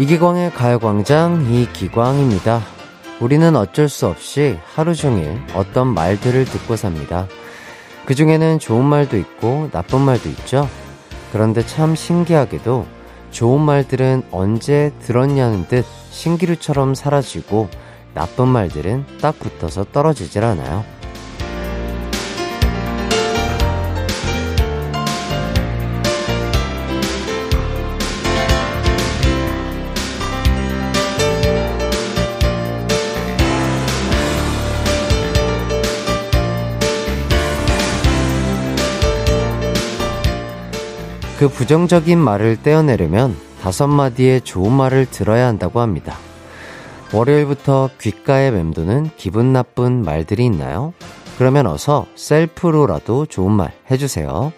이기광의 가요광장 이기광입니다. 우리는 어쩔 수 없이 하루 종일 어떤 말들을 듣고 삽니다. 그 중에는 좋은 말도 있고 나쁜 말도 있죠. 그런데 참 신기하게도 좋은 말들은 언제 들었냐는 듯 신기루처럼 사라지고 나쁜 말들은 딱 붙어서 떨어지질 않아요. 그 부정적인 말을 떼어내려면 다섯 마디의 좋은 말을 들어야 한다고 합니다. 월요일부터 귓가에 맴도는 기분 나쁜 말들이 있나요? 그러면 어서 셀프로라도 좋은 말 해주세요.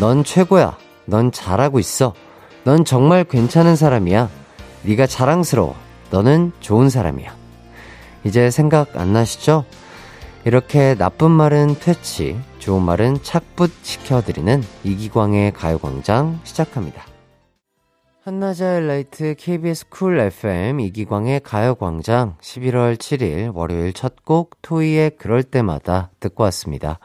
넌 최고야. 넌 잘하고 있어. 넌 정말 괜찮은 사람이야. 네가 자랑스러워. 너는 좋은 사람이야. 이제 생각 안 나시죠? 이렇게 나쁜 말은 퇴치, 좋은 말은 착붙 시켜드리는 이기광의 가요광장 시작합니다. 한낮의 하이라이트 KBS 쿨 FM 이기광의 가요광장 11월 7일 월요일 첫 곡 토이의 그럴 때마다 듣고 왔습니다.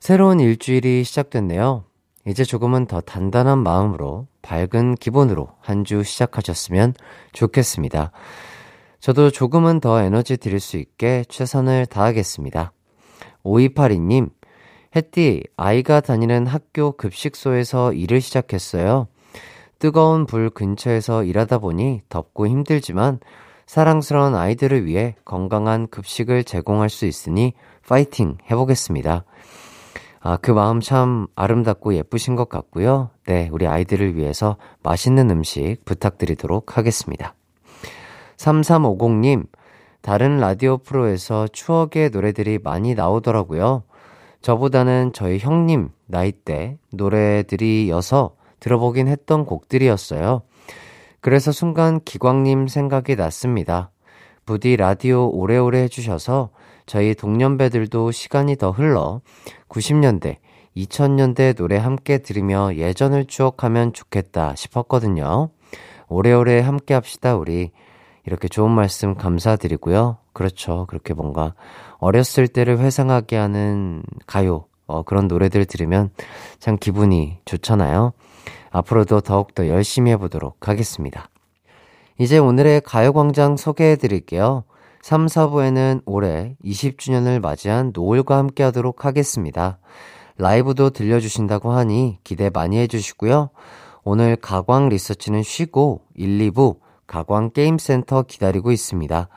새로운 일주일이 시작됐네요. 이제 조금은 더 단단한 마음으로 밝은 기분으로 한 주 시작하셨으면 좋겠습니다. 저도 조금은 더 에너지 드릴 수 있게 최선을 다하겠습니다. 5282님, 햇띠, 아이가 다니는 학교 급식소에서 일을 시작했어요. 뜨거운 불 근처에서 일하다 보니 덥고 힘들지만 사랑스러운 아이들을 위해 건강한 급식을 제공할 수 있으니 파이팅 해보겠습니다. 아, 그 마음 참 아름답고 예쁘신 것 같고요. 네, 우리 아이들을 위해서 맛있는 음식 부탁드리도록 하겠습니다. 3350님, 다른 라디오 프로에서 추억의 노래들이 많이 나오더라고요. 저보다는 저희 형님 나이대 노래들이여서 들어보긴 했던 곡들이었어요. 그래서 순간 기광님 생각이 났습니다. 부디 라디오 오래오래 해주셔서 저희 동년배들도 시간이 더 흘러 90년대, 2000년대 노래 함께 들으며 예전을 추억하면 좋겠다 싶었거든요. 오래오래 함께 합시다, 우리. 이렇게 좋은 말씀 감사드리고요. 그렇죠. 그렇게 뭔가 어렸을 때를 회상하게 하는 가요, 어, 그런 노래들 들으면 참 기분이 좋잖아요. 앞으로도 더욱더 열심히 해보도록 하겠습니다. 이제 오늘의 가요광장 소개해 드릴게요. 3, 4부에는 올해 20주년을 맞이한 노을과 함께 하도록 하겠습니다. 라이브도 들려주신다고 하니 기대 많이 해주시고요. 오늘 가광 리서치는 쉬고 1, 2부 가광 게임센터 기다리고 있습니다.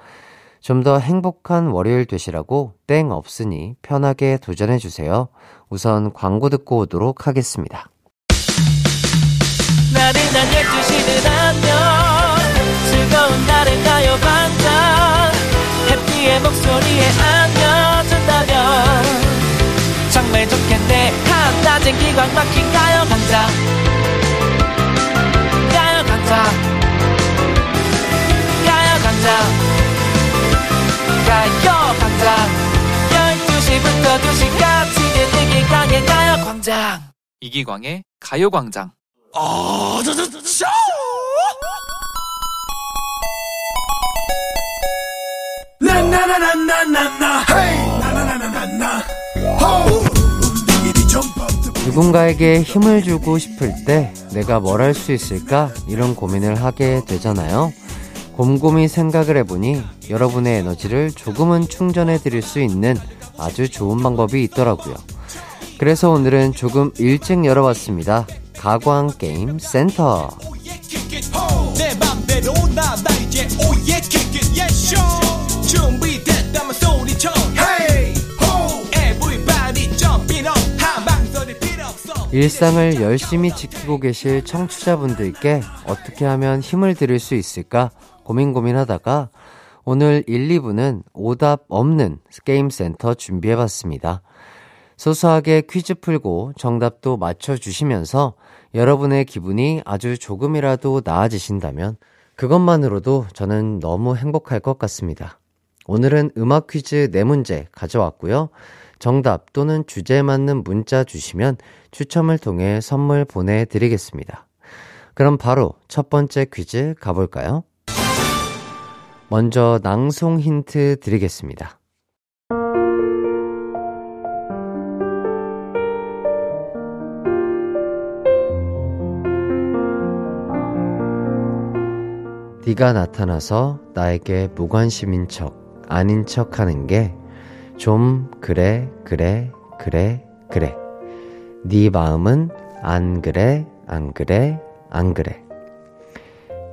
좀 더 행복한 월요일 되시라고 땡 없으니 편하게 도전해주세요. 우선 광고 듣고 오도록 하겠습니다. 나른한 12시는 안녕. 즐거운 날을 가요 반짝 가요 가요 광장 12시부터 2시까지 이기광의 가요광장. 이기광의 가요광장. 어, 저, 저, 저, 저! 누군가에게 힘을 주고 싶을 때 내가 뭘 할 수 있을까? 이런 고민을 하게 되잖아요. 곰곰이 생각을 해보니 여러분의 에너지를 조금은 충전해 드릴 수 있는 아주 좋은 방법이 있더라고요. 그래서 오늘은 조금 일찍 열어봤습니다. 가광 게임 센터. 일상을 열심히 지키고 계실 청취자분들께 어떻게 하면 힘을 드릴 수 있을까 고민 고민하다가 오늘 1, 2부는 오답 없는 게임 센터 준비해 봤습니다. 소소하게 퀴즈 풀고 정답도 맞춰주시면서 여러분의 기분이 아주 조금이라도 나아지신다면 그것만으로도 저는 너무 행복할 것 같습니다. 오늘은 음악 퀴즈 4문제 가져왔고요. 정답 또는 주제에 맞는 문자 주시면 추첨을 통해 선물 보내드리겠습니다. 그럼 바로 첫 번째 퀴즈 가볼까요? 먼저 낭송 힌트 드리겠습니다. 네가 나타나서 나에게 무관심인 척, 아닌 척 하는 게 좀 그래, 그래, 그래, 그래. 네 마음은 안 그래, 안 그래, 안 그래.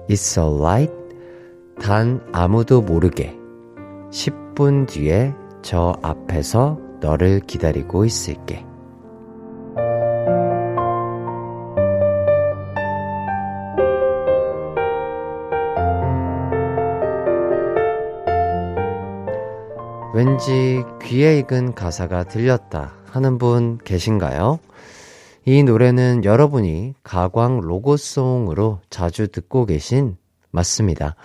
It's alright. 단 아무도 모르게 10분 뒤에 저 앞에서 너를 기다리고 있을게. 왠지 귀에 익은 가사가 들렸다 하는 분 계신가요? 이 노래는 여러분이 가광 로고송으로 자주 듣고 계신 맞습니다.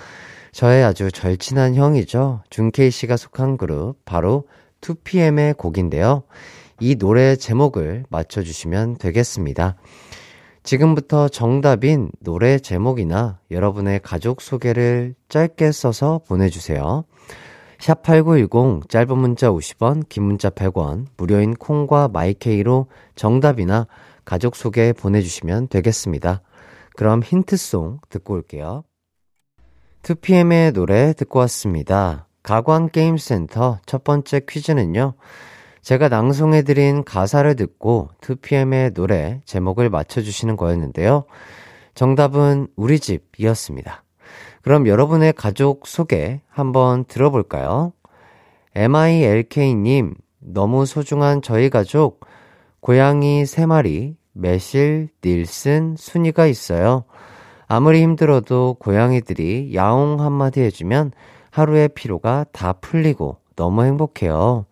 저의 아주 절친한 형이죠. 준케이 씨가 속한 그룹 바로 2PM의 곡인데요. 이 노래 제목을 맞춰주시면 되겠습니다. 지금부터 정답인 노래 제목이나 여러분의 가족 소개를 짧게 써서 보내주세요. 샵8910 짧은 문자 50원, 긴 문자 100원, 무료인 콩과 마이케이로 정답이나 가족 소개 보내주시면 되겠습니다. 그럼 힌트송 듣고 올게요. 2PM의 노래 듣고 왔습니다. 가광게임센터 첫 번째 퀴즈는요. 제가 낭송해드린 가사를 듣고 2PM의 노래 제목을 맞춰주시는 거였는데요. 정답은 우리 집이었습니다. 그럼 여러분의 가족 소개 한번 들어볼까요? MILK님, 너무 소중한 저희 가족, 고양이 3마리, 매실, 닐슨, 순이가 있어요. 아무리 힘들어도 고양이들이 야옹 한마디 해주면 하루의 피로가 다 풀리고 너무 행복해요.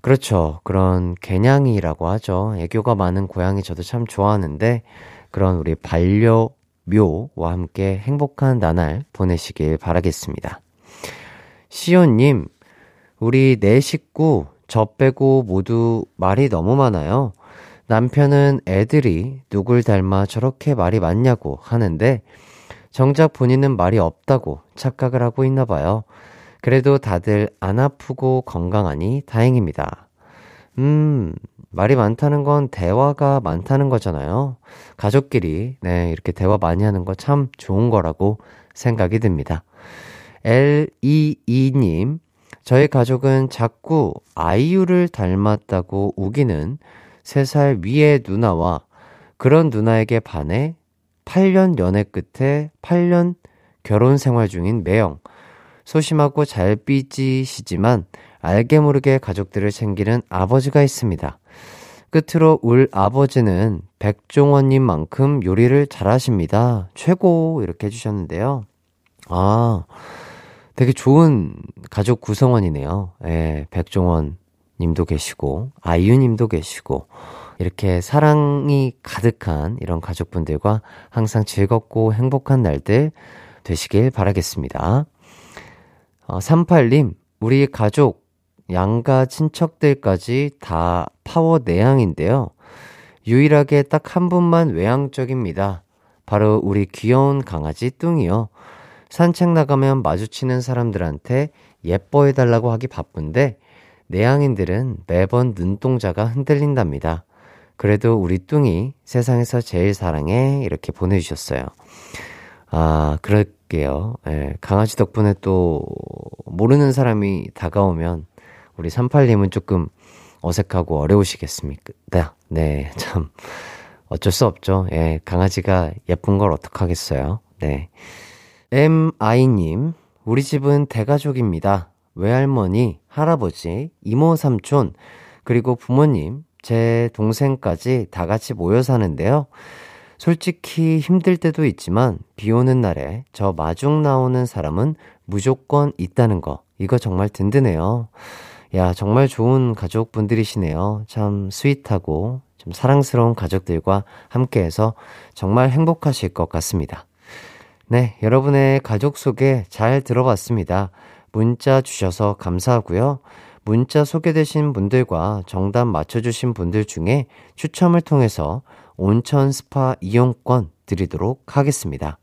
그렇죠. 그런 개냥이라고 하죠. 애교가 많은 고양이 저도 참 좋아하는데 그런 우리 반려 묘와 함께 행복한 나날 보내시길 바라겠습니다. 시온님, 우리 네 식구, 저 빼고 모두 말이 너무 많아요. 남편은 애들이 누굴 닮아 저렇게 말이 많냐고 하는데, 정작 본인은 말이 없다고 착각을 하고 있나 봐요. 그래도 다들 안 아프고 건강하니 다행입니다. 음, 말이 많다는 건 대화가 많다는 거잖아요. 가족끼리, 네, 이렇게 대화 많이 하는 거 참 좋은 거라고 생각이 듭니다. L22님, 저희 가족은 자꾸 아이유를 닮았다고 우기는 3살 위의 누나와 그런 누나에게 반해 8년 연애 끝에 8년 결혼 생활 중인 매영. 소심하고 잘 삐지시지만 알게 모르게 가족들을 챙기는 아버지가 있습니다. 끝으로 울 아버지는 백종원님만큼 요리를 잘하십니다. 최고! 이렇게 해주셨는데요. 아, 되게 좋은 가족 구성원이네요. 예, 백종원 님도 계시고, 아이유 님도 계시고, 이렇게 사랑이 가득한 이런 가족분들과 항상 즐겁고 행복한 날들 되시길 바라겠습니다. 어, 38님, 우리 가족 양가 친척들까지 다 파워 내향인데요. 유일하게 딱 한 분만 외향적입니다. 바로 우리 귀여운 강아지 뚱이요. 산책 나가면 마주치는 사람들한테 예뻐해달라고 하기 바쁜데, 내향인들은 매번 눈동자가 흔들린답니다. 그래도 우리 뚱이 세상에서 제일 사랑해. 이렇게 보내주셨어요. 아, 그럴게요. 예, 강아지 덕분에 또 모르는 사람이 다가오면 우리 38님은 조금 어색하고 어려우시겠습니까? 네, 참. 어쩔 수 없죠. 예, 강아지가 예쁜 걸 어떡하겠어요. 네. MI님, 우리 집은 대가족입니다. 외할머니, 할아버지, 이모, 삼촌, 그리고 부모님, 제 동생까지 다 같이 모여 사는데요. 솔직히 힘들 때도 있지만 비 오는 날에 저 마중 나오는 사람은 무조건 있다는 거. 이거 정말 든든해요. 야, 정말 좋은 가족분들이시네요. 참 sweet하고 좀 사랑스러운 가족들과 함께해서 정말 행복하실 것 같습니다. 네, 여러분의 가족 소개 잘 들어봤습니다. 문자 주셔서 감사하고요. 문자 소개되신 분들과 정답 맞춰주신 분들 중에 추첨을 통해서 온천 스파 이용권 드리도록 하겠습니다.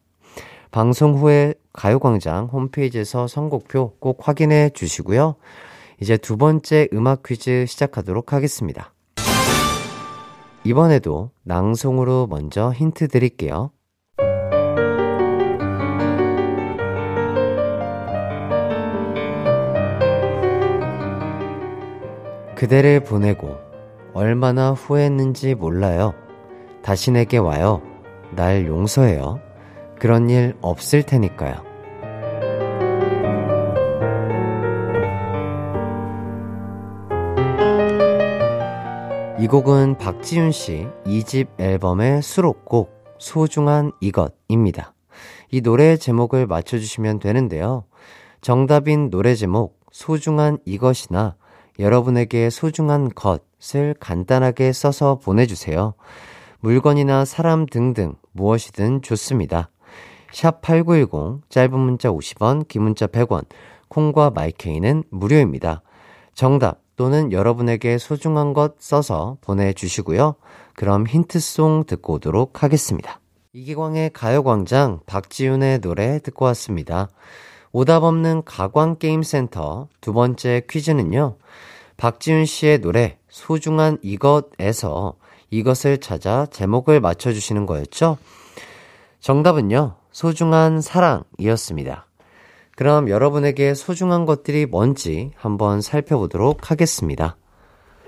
방송 후에 가요광장 홈페이지에서 선곡표 꼭 확인해 주시고요. 이제 두 번째 음악 퀴즈 시작하도록 하겠습니다. 이번에도 낭송으로 먼저 힌트 드릴게요. 그대를 보내고 얼마나 후회했는지 몰라요. 다시 내게 와요. 날 용서해요. 그런 일 없을 테니까요. 이 곡은 박지윤 씨 2집 앨범의 수록곡 소중한 이것입니다. 이 노래 제목을 맞춰주시면 되는데요. 정답인 노래 제목 소중한 이것이나 여러분에게 소중한 것을 간단하게 써서 보내주세요. 물건이나 사람 등등 무엇이든 좋습니다. 샵 8910, 짧은 문자 50원, 긴 문자 100원, 콩과 마이케이는 무료입니다. 정답 또는 여러분에게 소중한 것 써서 보내주시고요. 그럼 힌트송 듣고 오도록 하겠습니다. 이기광의 가요광장 박지윤의 노래 듣고 왔습니다. 오답 없는 가광게임센터 두 번째 퀴즈는요. 박지윤 씨의 노래 소중한 이것에서 이것을 찾아 제목을 맞춰주시는 거였죠? 정답은요. 소중한 사랑이었습니다. 그럼 여러분에게 소중한 것들이 뭔지 한번 살펴보도록 하겠습니다.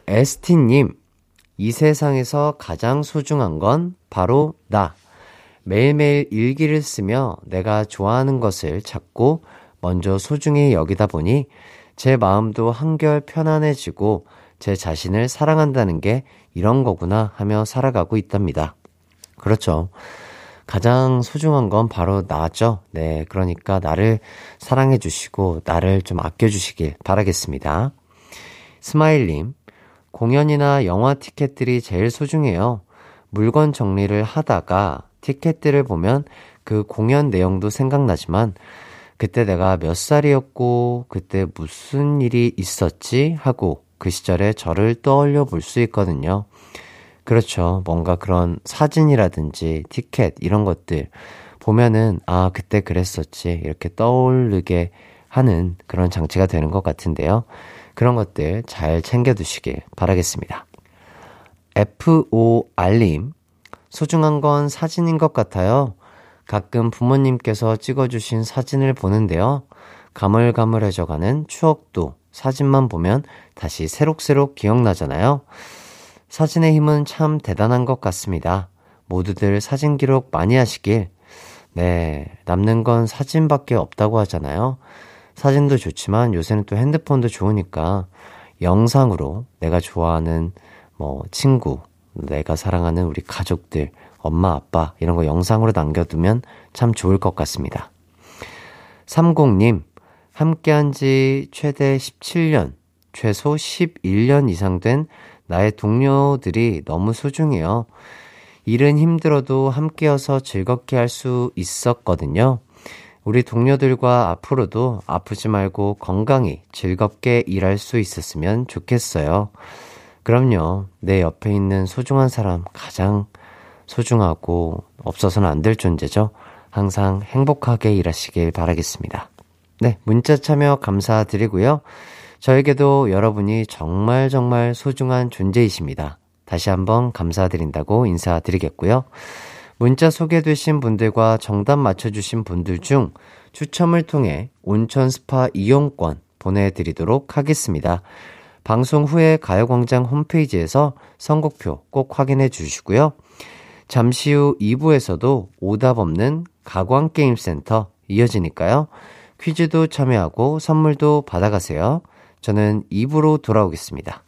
에스티님, 이 세상에서 가장 소중한 건 바로 나. 매일매일 일기를 쓰며 내가 좋아하는 것을 찾고 먼저 소중히 여기다 보니 제 마음도 한결 편안해지고 제 자신을 사랑한다는 게 이런 거구나 하며 살아가고 있답니다. 그렇죠. 가장 소중한 건 바로 나죠. 네. 그러니까 나를 사랑해 주시고 나를 좀 아껴 주시길 바라겠습니다. 스마일님, 공연이나 영화 티켓들이 제일 소중해요. 물건 정리를 하다가 티켓들을 보면 그 공연 내용도 생각나지만 그때 내가 몇 살이었고, 그때 무슨 일이 있었지? 하고 그 시절에 저를 떠올려 볼 수 있거든요. 그렇죠. 뭔가 그런 사진이라든지 티켓, 이런 것들 보면은, 아, 그때 그랬었지. 이렇게 떠오르게 하는 그런 장치가 되는 것 같은데요. 그런 것들 잘 챙겨두시길 바라겠습니다. FOR님, 소중한 건 사진인 것 같아요. 가끔 부모님께서 찍어주신 사진을 보는데요. 가물가물해져가는 추억도 사진만 보면 다시 새록새록 기억나잖아요. 사진의 힘은 참 대단한 것 같습니다. 모두들 사진 기록 많이 하시길. 네, 남는 건 사진밖에 없다고 하잖아요. 사진도 좋지만 요새는 또 핸드폰도 좋으니까 영상으로 내가 좋아하는 뭐 친구, 내가 사랑하는 우리 가족들, 엄마, 아빠, 이런 거 영상으로 남겨두면 참 좋을 것 같습니다. 30님, 함께 한 지 최대 17년, 최소 11년 이상 된 나의 동료들이 너무 소중해요. 일은 힘들어도 함께여서 즐겁게 할 수 있었거든요. 우리 동료들과 앞으로도 아프지 말고 건강히 즐겁게 일할 수 있었으면 좋겠어요. 그럼요. 내 옆에 있는 소중한 사람 가장 소중하고 없어서는 안 될 존재죠. 항상 행복하게 일하시길 바라겠습니다. 네, 문자 참여 감사드리고요. 저에게도 여러분이 정말 정말 소중한 존재이십니다. 다시 한번 감사드린다고 인사드리겠고요. 문자 소개되신 분들과 정답 맞춰주신 분들 중 추첨을 통해 온천 스파 이용권 보내드리도록 하겠습니다. 방송 후에 가요광장 홈페이지에서 선곡표 꼭 확인해 주시고요. 잠시 후 2부에서도 오답 없는 가광게임센터 이어지니까요. 퀴즈도 참여하고 선물도 받아가세요. 저는 2부로 돌아오겠습니다.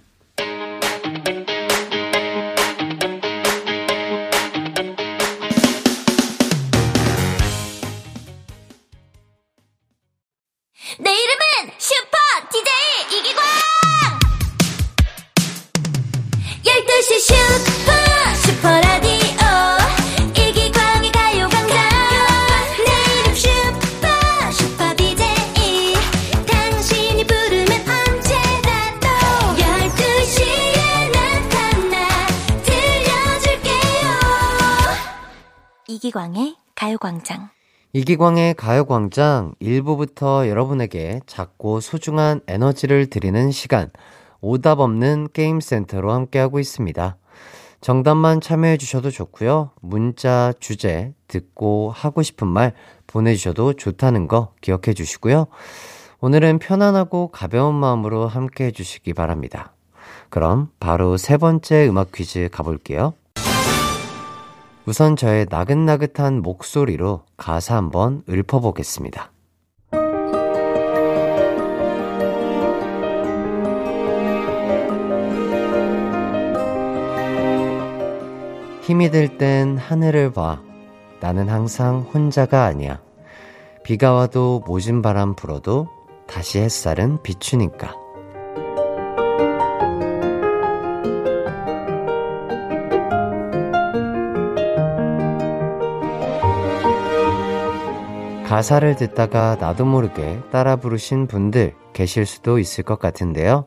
가요광장. 이기광의 가요광장 1부부터 여러분에게 작고 소중한 에너지를 드리는 시간, 오답 없는 게임센터로 함께하고 있습니다. 정답만 참여해 주셔도 좋고요. 문자, 주제, 듣고 하고 싶은 말 보내주셔도 좋다는 거 기억해 주시고요. 오늘은 편안하고 가벼운 마음으로 함께 해주시기 바랍니다. 그럼 바로 세 번째 음악 퀴즈 가볼게요. 우선 저의 나긋나긋한 목소리로 가사 한번 읊어보겠습니다. 힘이 들 땐 하늘을 봐. 나는 항상 혼자가 아니야. 비가 와도 모진 바람 불어도 다시 햇살은 비추니까. 가사를 듣다가 나도 모르게 따라 부르신 분들 계실 수도 있을 것 같은데요.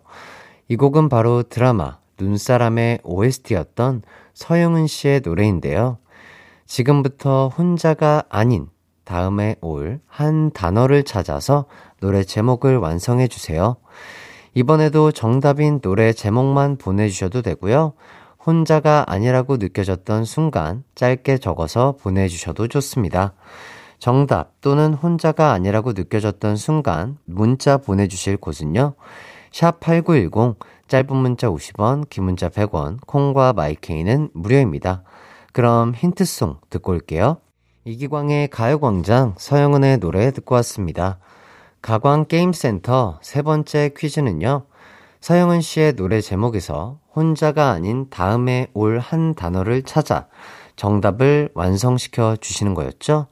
이 곡은 바로 드라마 눈사람의 OST였던 서영은 씨의 노래인데요. 지금부터 혼자가 아닌 다음에 올 한 단어를 찾아서 노래 제목을 완성해 주세요. 이번에도 정답인 노래 제목만 보내주셔도 되고요. 혼자가 아니라고 느껴졌던 순간 짧게 적어서 보내주셔도 좋습니다. 정답 또는 혼자가 아니라고 느껴졌던 순간 문자 보내주실 곳은요. 샵 8910 짧은 문자 50원, 긴 문자 100원, 콩과 마이케이는 무료입니다. 그럼 힌트송 듣고 올게요. 이기광의 가요광장 서영은의 노래 듣고 왔습니다. 가광게임센터 세 번째 퀴즈는요. 서영은 씨의 노래 제목에서 혼자가 아닌 다음에 올 한 단어를 찾아 정답을 완성시켜 주시는 거였죠.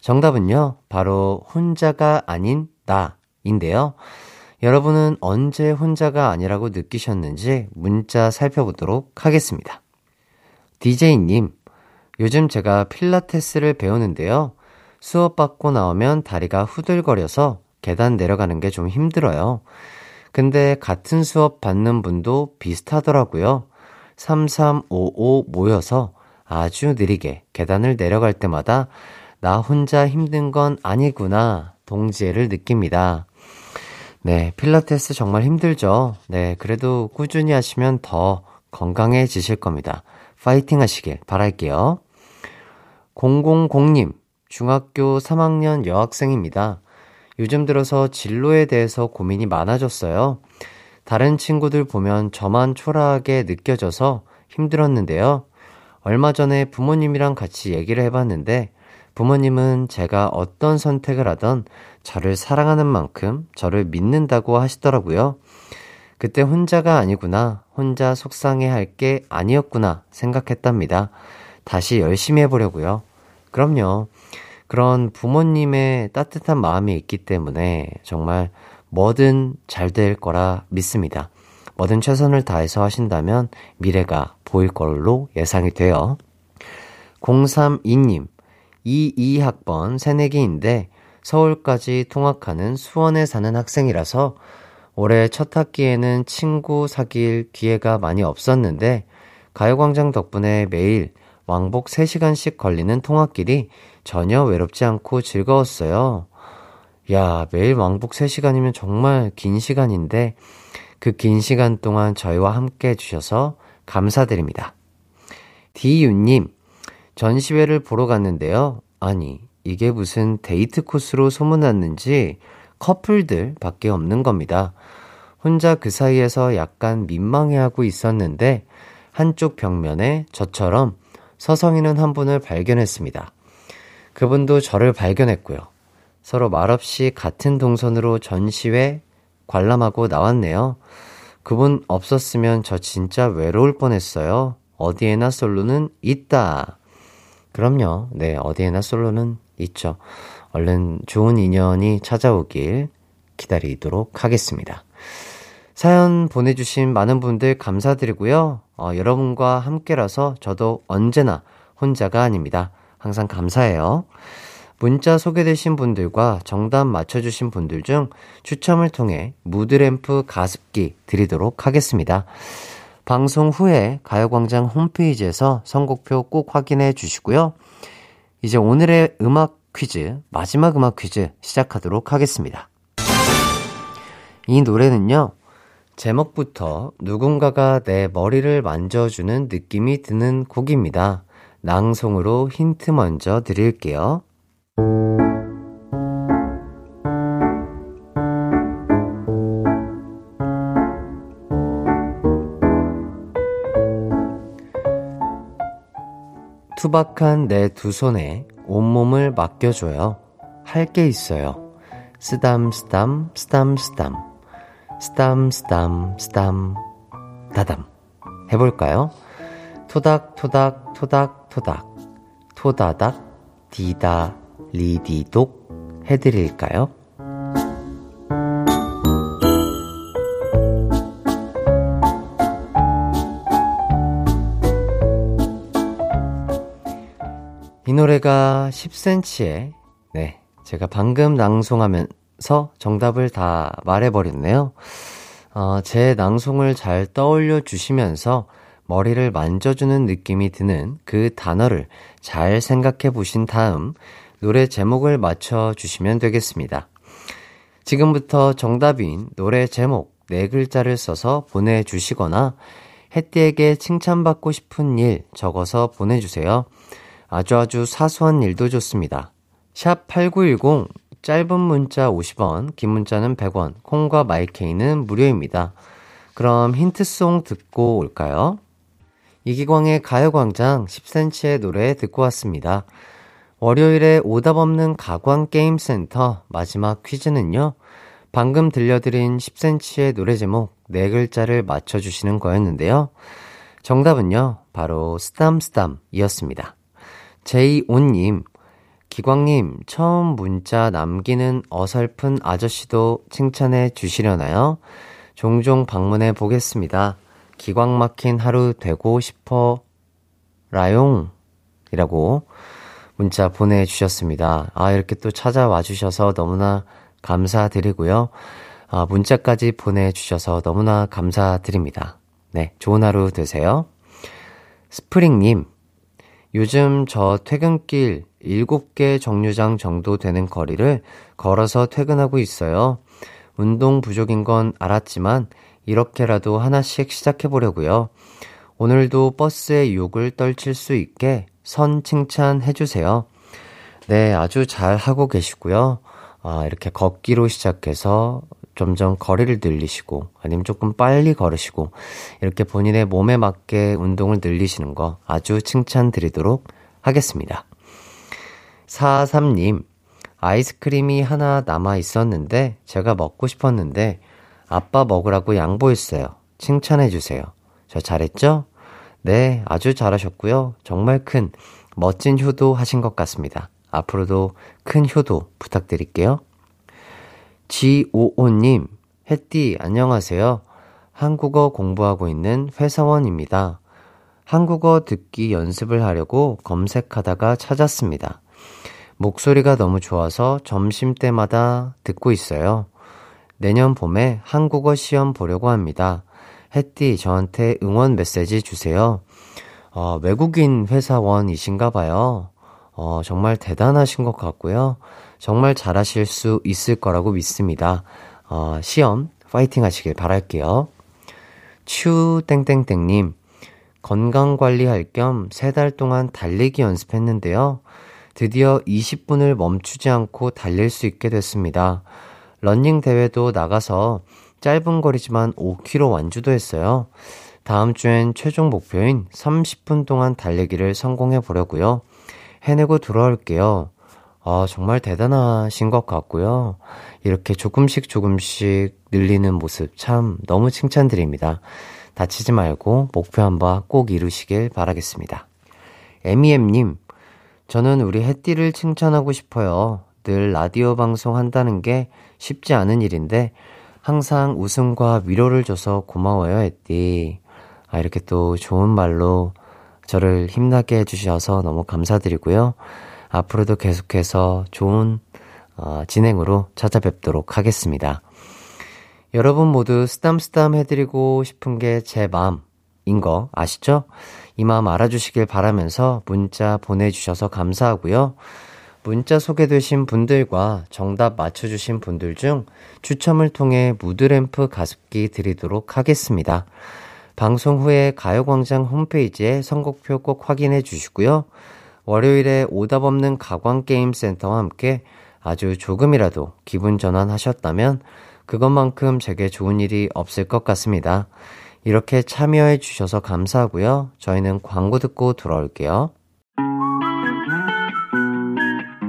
정답은요, 바로 혼자가 아닌 나인데요. 여러분은 언제 혼자가 아니라고 느끼셨는지 문자 살펴보도록 하겠습니다. DJ님, 요즘 제가 필라테스를 배우는데요. 수업 받고 나오면 다리가 후들거려서 계단 내려가는 게 좀 힘들어요. 근데 같은 수업 받는 분도 비슷하더라고요. 3355 모여서 아주 느리게 계단을 내려갈 때마다 나 혼자 힘든 건 아니구나 동지애를 느낍니다. 네, 필라테스 정말 힘들죠. 네, 그래도 꾸준히 하시면 더 건강해지실 겁니다. 파이팅 하시길 바랄게요. 000님, 중학교 3학년 여학생입니다. 요즘 들어서 진로에 대해서 고민이 많아졌어요. 다른 친구들 보면 저만 초라하게 느껴져서 힘들었는데요. 얼마 전에 부모님이랑 같이 얘기를 해봤는데 부모님은 제가 어떤 선택을 하던 저를 사랑하는 만큼 저를 믿는다고 하시더라고요. 그때 혼자가 아니구나, 혼자 속상해 할 게 아니었구나 생각했답니다. 다시 열심히 해보려고요. 그럼요. 그런 부모님의 따뜻한 마음이 있기 때문에 정말 뭐든 잘 될 거라 믿습니다. 뭐든 최선을 다해서 하신다면 미래가 보일 걸로 예상이 돼요. 032님, 22학번 새내기인데 서울까지 통학하는 수원에 사는 학생이라서 올해 첫 학기에는 친구 사귈 기회가 많이 없었는데 가요광장 덕분에 매일 왕복 3시간씩 걸리는 통학길이 전혀 외롭지 않고 즐거웠어요. 야, 매일 왕복 3시간이면 정말 긴 시간인데 그 긴 시간 동안 저희와 함께 해주셔서 감사드립니다. 디유님, 전시회를 보러 갔는데요. 아니, 이게 무슨 데이트 코스로 소문났는지 커플들 밖에 없는 겁니다. 혼자 그 사이에서 약간 민망해하고 있었는데 한쪽 벽면에 저처럼 서성이는 한 분을 발견했습니다. 그분도 저를 발견했고요. 서로 말없이 같은 동선으로 전시회 관람하고 나왔네요. 그분 없었으면 저 진짜 외로울 뻔했어요. 어디에나 솔로는 있다. 그럼요. 네, 어디에나 솔로는 있죠. 얼른 좋은 인연이 찾아오길 기다리도록 하겠습니다. 사연 보내주신 많은 분들 감사드리고요. 어, 여러분과 함께라서 저도 언제나 혼자가 아닙니다. 항상 감사해요. 문자 소개되신 분들과 정답 맞춰주신 분들 중 추첨을 통해 무드램프 가습기 드리도록 하겠습니다. 방송 후에 가요광장 홈페이지에서 선곡표 꼭 확인해 주시고요. 이제 오늘의 음악 퀴즈, 마지막 음악 퀴즈 시작하도록 하겠습니다. 이 노래는요, 제목부터 누군가가 내 머리를 만져주는 느낌이 드는 곡입니다. 낭송으로 힌트 먼저 드릴게요. 투박한 내 두 손에 온몸을 맡겨줘요. 할 게 있어요. 쓰담, 쓰담, 쓰담, 쓰담. 쓰담, 쓰담, 쓰담. 다담. 해볼까요? 토닥, 토닥, 토닥, 토닥. 토다닥, 디다, 리디독. 해드릴까요? 노래가 10cm의, 네, 제가 방금 낭송하면서 정답을 다 말해버렸네요. 어, 제 낭송을 잘 떠올려 주시면서 머리를 만져주는 느낌이 드는 그 단어를 잘 생각해 보신 다음 노래 제목을 맞춰 주시면 되겠습니다. 지금부터 정답인 노래 제목 네 글자를 써서 보내주시거나 햇띠에게 칭찬받고 싶은 일 적어서 보내주세요. 아주 아주 사소한 일도 좋습니다. 샵 8910 짧은 문자 50원, 긴 문자는 100원, 콩과 마이케이는 무료입니다. 그럼 힌트송 듣고 올까요? 이기광의 가요광장 10cm의 노래 듣고 왔습니다. 월요일에 오답 없는 가광게임센터 마지막 퀴즈는요. 방금 들려드린 10cm의 노래 제목 네 글자를 맞춰주시는 거였는데요. 정답은요. 바로 스담스담이었습니다. 제이온님, 기광님, 처음 문자 남기는 어설픈 아저씨도 칭찬해 주시려나요? 종종 방문해 보겠습니다. 기광 막힌 하루 되고 싶어, 라용. 이라고 문자 보내주셨습니다. 아, 이렇게 또 찾아와 주셔서 너무나 감사드리고요. 아, 문자까지 보내주셔서 너무나 감사드립니다. 네, 좋은 하루 되세요. 스프링님, 요즘 저 퇴근길 7개 정류장 정도 되는 거리를 걸어서 퇴근하고 있어요. 운동 부족인 건 알았지만 이렇게라도 하나씩 시작해 보려고요. 오늘도 버스의 욕을 떨칠 수 있게 선 칭찬해 주세요. 네, 아주 잘 하고 계시고요. 아, 이렇게 걷기로 시작해서 점점 거리를 늘리시고 아니면 조금 빨리 걸으시고 이렇게 본인의 몸에 맞게 운동을 늘리시는 거 아주 칭찬드리도록 하겠습니다. 43님, 아이스크림이 하나 남아 있었는데 제가 먹고 싶었는데 아빠 먹으라고 양보했어요. 칭찬해 주세요. 저 잘했죠? 네, 아주 잘하셨고요. 정말 큰 멋진 효도 하신 것 같습니다. 앞으로도 큰 효도 부탁드릴게요. G55님, 햇띠, 안녕하세요. 한국어 공부하고 있는 회사원입니다. 한국어 듣기 연습을 하려고 검색하다가 찾았습니다. 목소리가 너무 좋아서 점심 때마다 듣고 있어요. 내년 봄에 한국어 시험 보려고 합니다. 햇띠, 저한테 응원 메시지 주세요. 어, 외국인 회사원이신가 봐요. 어, 정말 대단하신 것 같고요. 정말 잘하실 수 있을 거라고 믿습니다. 어, 시험 파이팅 하시길 바랄게요. 추땡땡땡님, 건강 관리할 겸 세 달 동안 달리기 연습했는데요. 드디어 20분을 멈추지 않고 달릴 수 있게 됐습니다. 런닝 대회도 나가서 짧은 거리지만 5km 완주도 했어요. 다음 주엔 최종 목표인 30분 동안 달리기를 성공해 보려고요. 해내고 돌아올게요. 아, 정말 대단하신 것 같고요. 이렇게 조금씩 조금씩 늘리는 모습 참 너무 칭찬드립니다. 다치지 말고 목표 한 바 꼭 이루시길 바라겠습니다. 에미엠님, 저는 우리 햇띠를 칭찬하고 싶어요. 늘 라디오 방송 한다는 게 쉽지 않은 일인데, 항상 웃음과 위로를 줘서 고마워요, 햇띠. 아, 이렇게 또 좋은 말로 저를 힘나게 해주셔서 너무 감사드리고요. 앞으로도 계속해서 좋은 어, 진행으로 찾아뵙도록 하겠습니다. 여러분 모두 쓰담쓰담 해드리고 싶은 게 제 마음인 거 아시죠? 이 마음 알아주시길 바라면서 문자 보내주셔서 감사하고요. 문자 소개되신 분들과 정답 맞춰주신 분들 중 추첨을 통해 무드램프 가습기 드리도록 하겠습니다. 방송 후에 가요광장 홈페이지에 선곡표 꼭 확인해 주시고요. 월요일에 오답 없는 가광게임센터와 함께 아주 조금이라도 기분 전환하셨다면 그것만큼 제게 좋은 일이 없을 것 같습니다. 이렇게 참여해 주셔서 감사하고요. 저희는 광고 듣고 돌아올게요.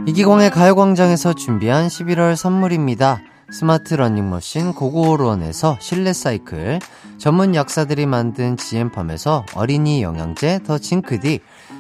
이기광의 가요광장에서 준비한 11월 선물입니다. 스마트 러닝머신 고고오론에서 실내 사이클, 전문 약사들이 만든 지엠팜에서 어린이 영양제 더 징크디,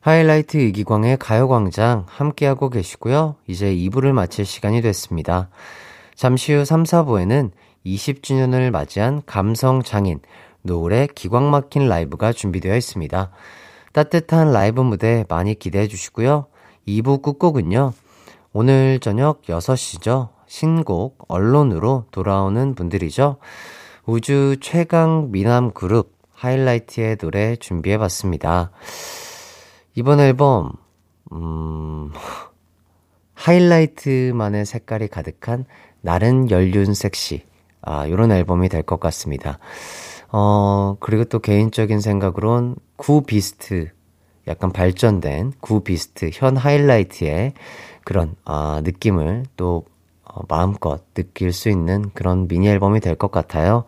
하이라이트 이기광의 가요광장 함께하고 계시고요. 이제 2부를 마칠 시간이 됐습니다. 잠시 후 3, 4부에는 20주년을 맞이한 감성 장인 노을의 기광 막힌 라이브가 준비되어 있습니다. 따뜻한 라이브 무대 많이 기대해 주시고요. 2부 끝곡은요. 오늘 저녁 6시죠. 신곡 언론으로 돌아오는 분들이죠. 우주 최강 미남 그룹 하이라이트의 노래 준비해 봤습니다. 이번 앨범, 음, 하이라이트만의 색깔이 가득한 나른 연륜 섹시. 아, 요런 앨범이 될 것 같습니다. 어, 그리고 또 개인적인 생각으론 구 비스트, 약간 발전된 구 비스트, 현 하이라이트의 그런, 아, 느낌을 또 어, 마음껏 느낄 수 있는 그런 미니 앨범이 될 것 같아요.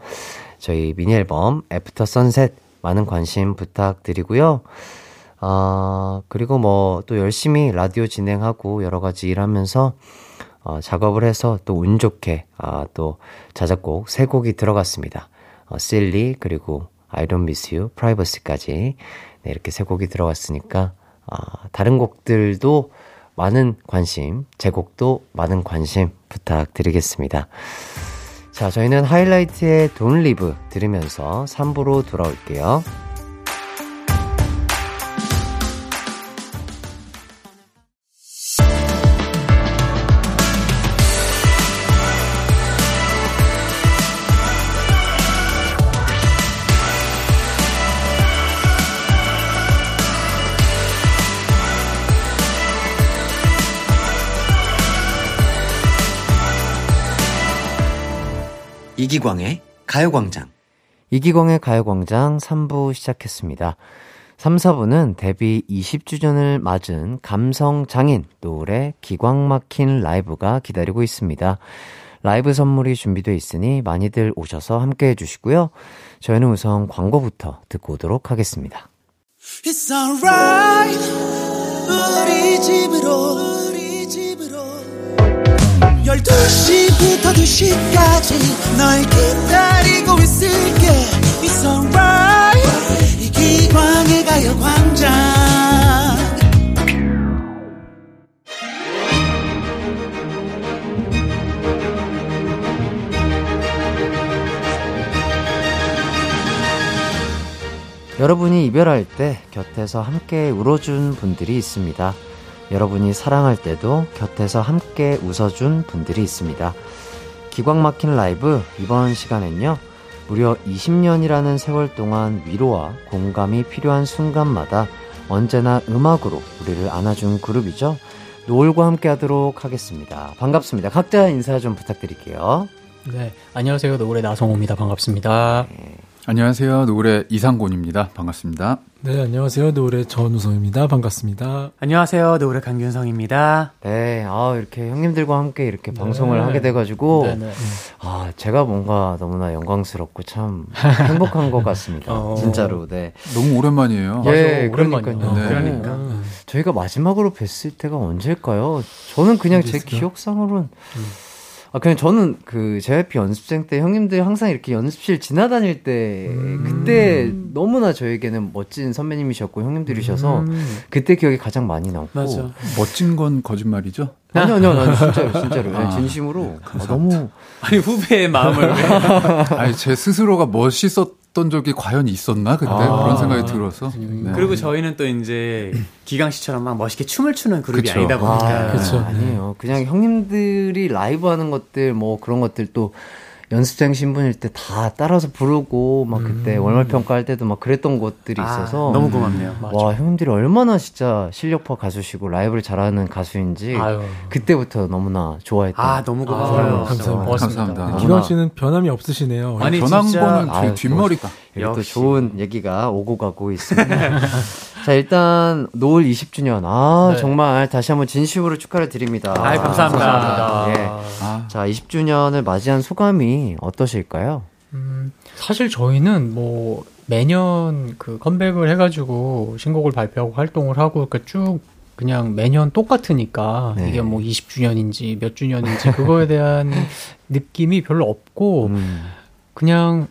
저희 미니 앨범 After Sunset 많은 관심 부탁드리고요. 아, 그리고 뭐 또 열심히 라디오 진행하고 여러 가지 일하면서 어, 작업을 해서 또 운 좋게 아, 또 자작곡 세 곡이 들어갔습니다. 어, 실리 그리고 I don't miss you, privacy까지 네, 이렇게 세 곡이 들어갔으니까 아, 다른 곡들도 많은 관심, 제 곡도 많은 관심 부탁드리겠습니다. 자, 저희는 하이라이트의 Don't Live 들으면서 3부로 돌아올게요. 이기광의 가요광장. 이기광의 가요광장 3부 시작했습니다. 3, 4부는 데뷔 20주년을 맞은 감성 장인 노래 기광 막힌 라이브가 기다리고 있습니다. 라이브 선물이 준비되어 있으니 많이들 오셔서 함께 해주시고요. 저희는 우선 광고부터 듣고 오도록 하겠습니다. 12시부터 2시까지 널 기다리고 있을게. It's alright. 이 기광의 가요광장. 여러분이 이별할 때 곁에서 함께 울어준 분들이 있습니다. 여러분이 사랑할 때도 곁에서 함께 웃어준 분들이 있습니다. 기광 막힌 라이브 이번 시간엔요. 무려 20년이라는 세월 동안 위로와 공감이 필요한 순간마다 언제나 음악으로 우리를 안아준 그룹이죠. 노을과 함께 하도록 하겠습니다. 반갑습니다. 각자 인사 좀 부탁드릴게요. 네, 안녕하세요. 노을의 나성호입니다. 반갑습니다. 네. 안녕하세요. 노을의 이상곤입니다. 반갑습니다. 네, 안녕하세요. 노을의 전우성입니다. 반갑습니다. 안녕하세요. 노을의 강균성입니다. 네, 아, 이렇게 형님들과 함께 이렇게 네. 방송을 하게 돼가지고, 네, 네. 아, 제가 뭔가 너무나 영광스럽고 참 행복한 것 같습니다. 어... 진짜로, 네. 너무 오랜만이에요. 예, 그러니까요. 네. 그러니까. 저희가 마지막으로 뵀을 때가 언제일까요? 저는 그냥 제 기억상으로는, 음. 아, 그냥 저는 그 JYP 연습생 때 형님들 항상 이렇게 연습실 지나다닐 때 음. 그때 너무나 저에게는 멋진 선배님이셨고 형님들이셔서 음. 그때 기억이 가장 많이 남고. 맞아. 멋진 건 거짓말이죠? 아니요, 아니요, 아니요 진짜로, 진짜로. 아, 진심으로. 아, 너무. 아니, 후배의 마음을. 아니, 제 스스로가 멋있었 했던 적이 과연 있었나? 그때 아, 그런 생각이 들어서. 네. 그리고 저희는 또 이제 기강 씨처럼 막 멋있게 춤을 추는 그룹이 그쵸. 아니다 보니까. 아, 그렇죠 아니에요. 그냥 형님들이 라이브 하는 것들 뭐 그런 것들 또 연습생 신분일 때 다 따라서 부르고 막 그때 음. 월말 평가할 때도 막 그랬던 것들이 아, 있어서 너무 고맙네요. 와 맞아. 형님들이 얼마나 진짜 실력파 가수시고 라이브를 잘하는 가수인지 아유. 그때부터 너무나 좋아했던. 아 너무 고마워요. 감사합니다. 감사합니다. 기광 씨는 변함이 없으시네요. 아니 변한 거는 뒷머리가. 또 좋은 얘기가 오고 가고 있습니다. 자, 일단 노을 20주년. 아, 네. 정말 다시 한번 진심으로 축하를 드립니다. 아, 감사합니다. 감사합니다. 예. 아. 자, 20주년을 맞이한 소감이 어떠실까요? 음, 사실 저희는 뭐 매년 그 컴백을 해 가지고 신곡을 발표하고 활동을 하고 그러니까 쭉 그냥 매년 똑같으니까 네. 이게 뭐 20주년인지 몇 주년인지 그거에 대한 느낌이 별로 없고 음. 그냥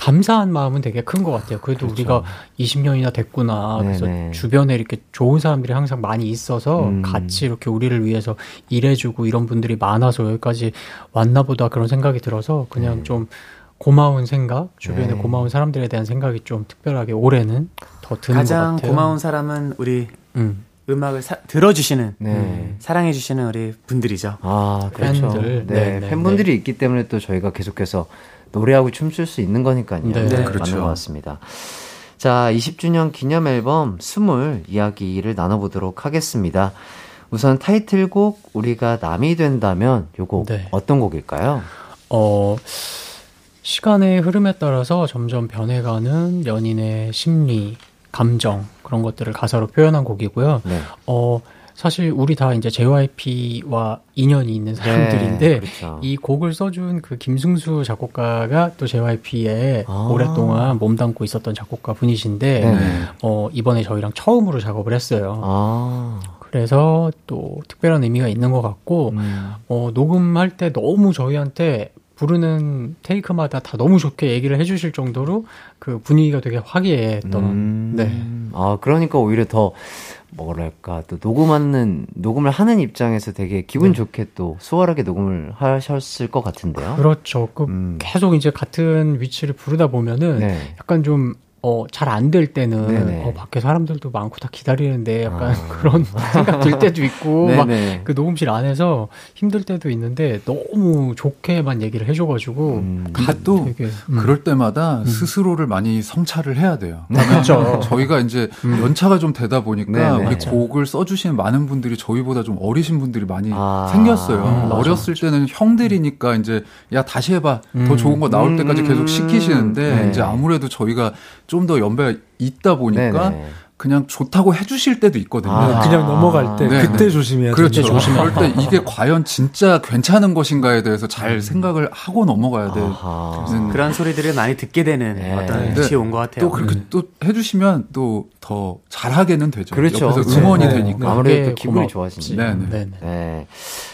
감사한 마음은 되게 큰 것 같아요. 그래도 그렇죠. 우리가 20년이나 됐구나. 그래서 네네. 주변에 이렇게 좋은 사람들이 항상 많이 있어서 음. 같이 이렇게 우리를 위해서 일해주고 이런 분들이 많아서 여기까지 왔나 보다 그런 생각이 들어서 그냥 네. 좀 고마운 생각, 주변에 네. 고마운 사람들에 대한 생각이 좀 특별하게 올해는 더 드는 것 같아요. 가장 고마운 사람은 우리 음. 음악을 사, 들어주시는 네. 사랑해주시는 우리 분들이죠. 아 그렇죠. 팬들, 네, 네, 네 팬분들이 네. 있기 때문에 또 저희가 계속해서 노래하고 춤출 수 있는 거니까요. 네, 네. 그렇죠. 맞는 것 같습니다. 자, 20주년 기념 앨범 스물 이야기를 나눠보도록 하겠습니다. 우선 타이틀곡 우리가 남이 된다면 요곡 네. 어떤 곡일까요? 어, 시간의 흐름에 따라서 점점 변해가는 연인의 심리, 감정 그런 것들을 가사로 표현한 곡이고요. 네. 어, 사실 우리 다 이제 JYP와 인연이 있는 사람들인데 네, 그렇죠. 이 곡을 써준 그 김승수 작곡가가 또 JYP에 아. 오랫동안 몸담고 있었던 작곡가 분이신데 네. 어, 이번에 저희랑 처음으로 작업을 했어요. 아. 그래서 또 특별한 의미가 있는 것 같고 음. 어, 녹음할 때 너무 저희한테 부르는 테이크마다 다 너무 좋게 얘기를 해주실 정도로 그 분위기가 되게 화기애애했던. 음. 네. 아 그러니까 오히려 더 뭐랄까 또 녹음하는 녹음을 하는 입장에서 되게 기분 네. 좋게 또 수월하게 녹음을 하셨을 것 같은데요. 그렇죠. 그 음. 계속 이제 같은 위치를 부르다 보면은 네. 약간 좀 어, 잘 안 될 때는, 어, 밖에 사람들도 많고 다 기다리는데 약간 아. 그런 생각 들 때도 있고, 막 그 녹음실 안에서 힘들 때도 있는데 너무 좋게만 얘기를 해줘가지고. 음. 근데 또 되게, 음. 그럴 때마다 음. 스스로를 많이 성찰을 해야 돼요. 그렇죠. 저희가 이제 음. 연차가 좀 되다 보니까 네네. 우리 맞아. 곡을 써주시는 많은 분들이 저희보다 좀 어리신 분들이 많이 아. 생겼어요. 음, 어렸을 때는 형들이니까 이제 야 다시 해봐 더 좋은 거 나올 때까지 계속 시키시는데 네. 이제 아무래도 저희가 좀 더 연배가 있다 보니까 네네. 그냥 좋다고 해주실 때도 있거든요. 아, 그냥 넘어갈 때 네 그때 조심해야 그렇죠. 조심할 때 이게 과연 진짜 괜찮은 것인가에 대해서 잘 음. 생각을 하고 넘어가야 돼. 음. 그런 소리들을 많이 듣게 되는 네. 어떤 시이 온것 같아요. 또 그렇게 음. 또 해주시면 또 더 잘하게는 되죠. 그렇죠. 옆에서 응원이 네. 되니까 아무래도 기분이 좋아지죠. 네네. 네.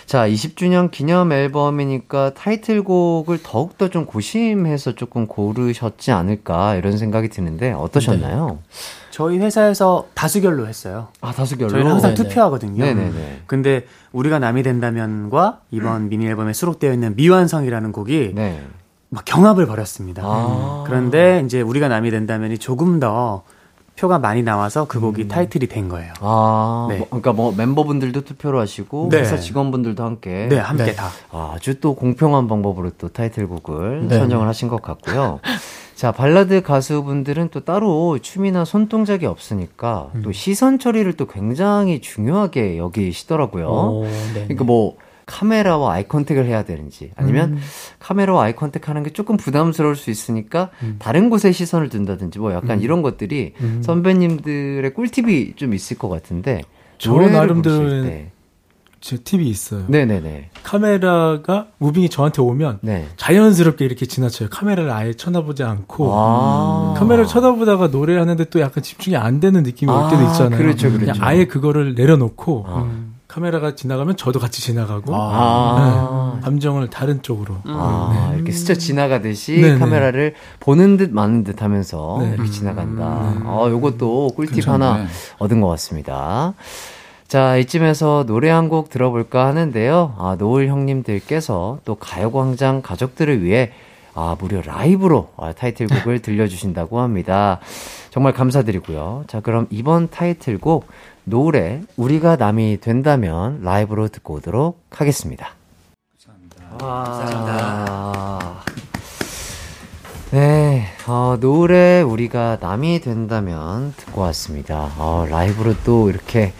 자, 20주년 기념 앨범이니까 타이틀곡을 더욱더 좀 고심해서 조금 고르셨지 않을까 이런 생각이 드는데 어떠셨나요? 네. 저희 회사에서 다수결로 했어요. 아, 다수결로? 저희는 항상 네네. 투표하거든요. 네네네. 근데 우리가 남이 된다면과 이번 음. 미니 앨범에 수록되어 있는 미완성이라는 곡이 네. 막 경합을 벌였습니다. 아. 그런데 이제 우리가 남이 된다면이 조금 더 표가 많이 나와서 그 곡이 음. 타이틀이 된 거예요. 아, 네. 뭐, 그러니까 뭐 멤버분들도 투표를 하시고 네. 회사 직원분들도 함께 네, 함께 네. 다. 아, 아주 또 공평한 방법으로 또 타이틀곡을 네. 선정을 하신 것 같고요. 자, 발라드 가수분들은 또 따로 춤이나 손동작이 없으니까 음. 또 시선 처리를 또 굉장히 중요하게 여기시더라고요. 오, 그러니까 뭐 카메라와 eye contact을 해야 되는지 아니면 음. 카메라와 eye contact 하는 게 조금 부담스러울 수 있으니까 음. 다른 곳에 시선을 둔다든지 뭐 약간 음. 이런 것들이 음. 선배님들의 꿀팁이 좀 있을 것 같은데 저 나름대로는 제 팁이 있어요. 네네네. 카메라가 무빙이 저한테 오면 네. 자연스럽게 이렇게 지나쳐요. 카메라를 아예 쳐다보지 않고 아~ 카메라를 쳐다보다가 노래하는데 또 약간 집중이 안 되는 느낌이 올 때도 아, 있잖아요. 그렇죠, 그렇죠. 아예 그거를 내려놓고 아. 카메라가 지나가면 저도 같이 지나가고 아. 네, 감정을 다른 쪽으로 아, 네. 이렇게 스쳐 지나가듯이 네네. 카메라를 보는 듯 마는 듯 하면서 네. 이렇게 지나간다. 음. 아, 요것도 꿀팁 괜찮네. 하나 얻은 것 같습니다. 자, 이쯤에서 노래 한 곡 들어볼까 하는데요. 아, 노을 형님들께서 또 가요광장 가족들을 위해 아, 무려 라이브로 아, 타이틀곡을 들려주신다고 합니다. 정말 감사드리고요. 자, 그럼 이번 타이틀곡 노래 우리가 남이 된다면 라이브로 듣고 오도록 하겠습니다. 감사합니다. 감사합니다. 네, 어, 노래 우리가 남이 된다면 듣고 왔습니다. 어, 라이브로 또 이렇게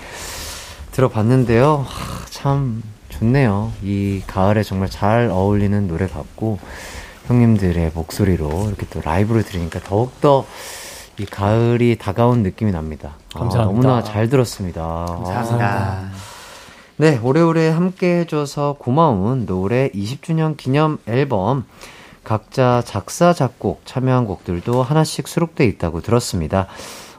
들어봤는데요. 하, 참 좋네요. 이 가을에 정말 잘 어울리는 노래 같고 형님들의 목소리로 이렇게 또 라이브로 들으니까 더욱더 이 가을이 다가온 느낌이 납니다. 아, 감사합니다. 아, 너무나 잘 들었습니다. 감사합니다. 아. 네, 오래오래 함께 해줘서 고마운 노래 20주년 기념 앨범 각자 작사, 작곡, 참여한 곡들도 하나씩 수록돼 있다고 들었습니다.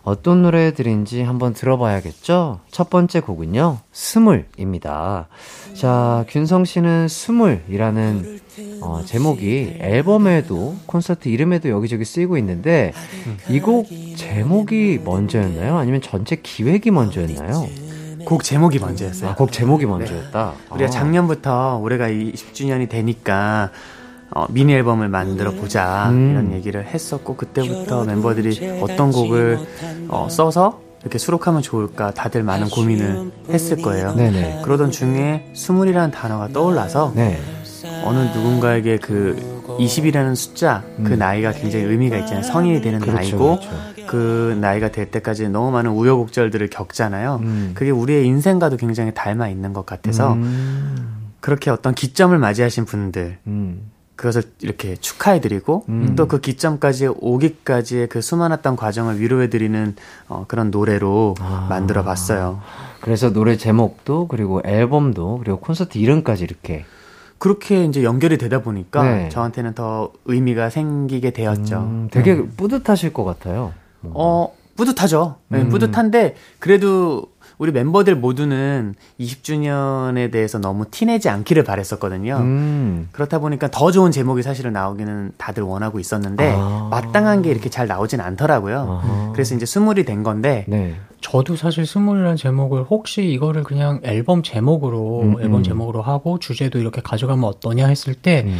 어떤 노래들인지 한번 들어봐야겠죠? 첫 번째 곡은요, 스물입니다. 자, 균성 씨는 스물이라는 어, 제목이 앨범에도 콘서트 이름에도 여기저기 쓰이고 있는데 이곡 제목이 먼저였나요? 아니면 전체 기획이 먼저였나요? 곡 제목이 먼저였어요. 아, 곡 제목이 먼저였다. 네. 우리가 아. 작년부터 올해가 20주년이 되니까 어, 미니 앨범을 만들어 보자 음. 이런 얘기를 했었고 그때부터 멤버들이 어떤 곡을 어, 써서 이렇게 수록하면 좋을까 다들 많은 고민을 했을 거예요. 네네. 그러던 중에 스물이라는 단어가 떠올라서 네. 어느 누군가에게 그 20이라는 숫자 그 음. 그 나이가 굉장히 의미가 있잖아요. 성인이 되는 그렇죠, 나이고 그렇죠. 그 나이가 될 때까지 너무 많은 우여곡절들을 겪잖아요. 음. 그게 우리의 인생과도 굉장히 닮아 있는 것 같아서 음. 그렇게 어떤 기점을 맞이하신 분들 음. 그것을 이렇게 축하해드리고 음. 또그 기점까지 오기까지의 그 수많았던 과정을 위로해드리는 어, 그런 노래로 아. 만들어봤어요. 그래서 노래 제목도 그리고 앨범도 그리고 콘서트 이름까지 이렇게 그렇게 이제 연결이 되다 보니까 네. 저한테는 더 의미가 생기게 되었죠. 음, 되게 네. 뿌듯하실 것 같아요. 어 뿌듯하죠. 네, 음. 뿌듯한데 그래도 우리 멤버들 모두는 20주년에 대해서 너무 티내지 않기를 바랬었거든요. 음. 그렇다 보니까 더 좋은 제목이 사실은 나오기는 다들 원하고 있었는데 아. 마땅한 게 이렇게 잘 나오진 않더라고요. 아. 그래서 이제 스물이 된 건데 네. 저도 사실 스물이라는 제목을 혹시 이거를 그냥 앨범 제목으로 음, 앨범 음. 제목으로 하고 주제도 이렇게 가져가면 어떠냐 했을 때 음.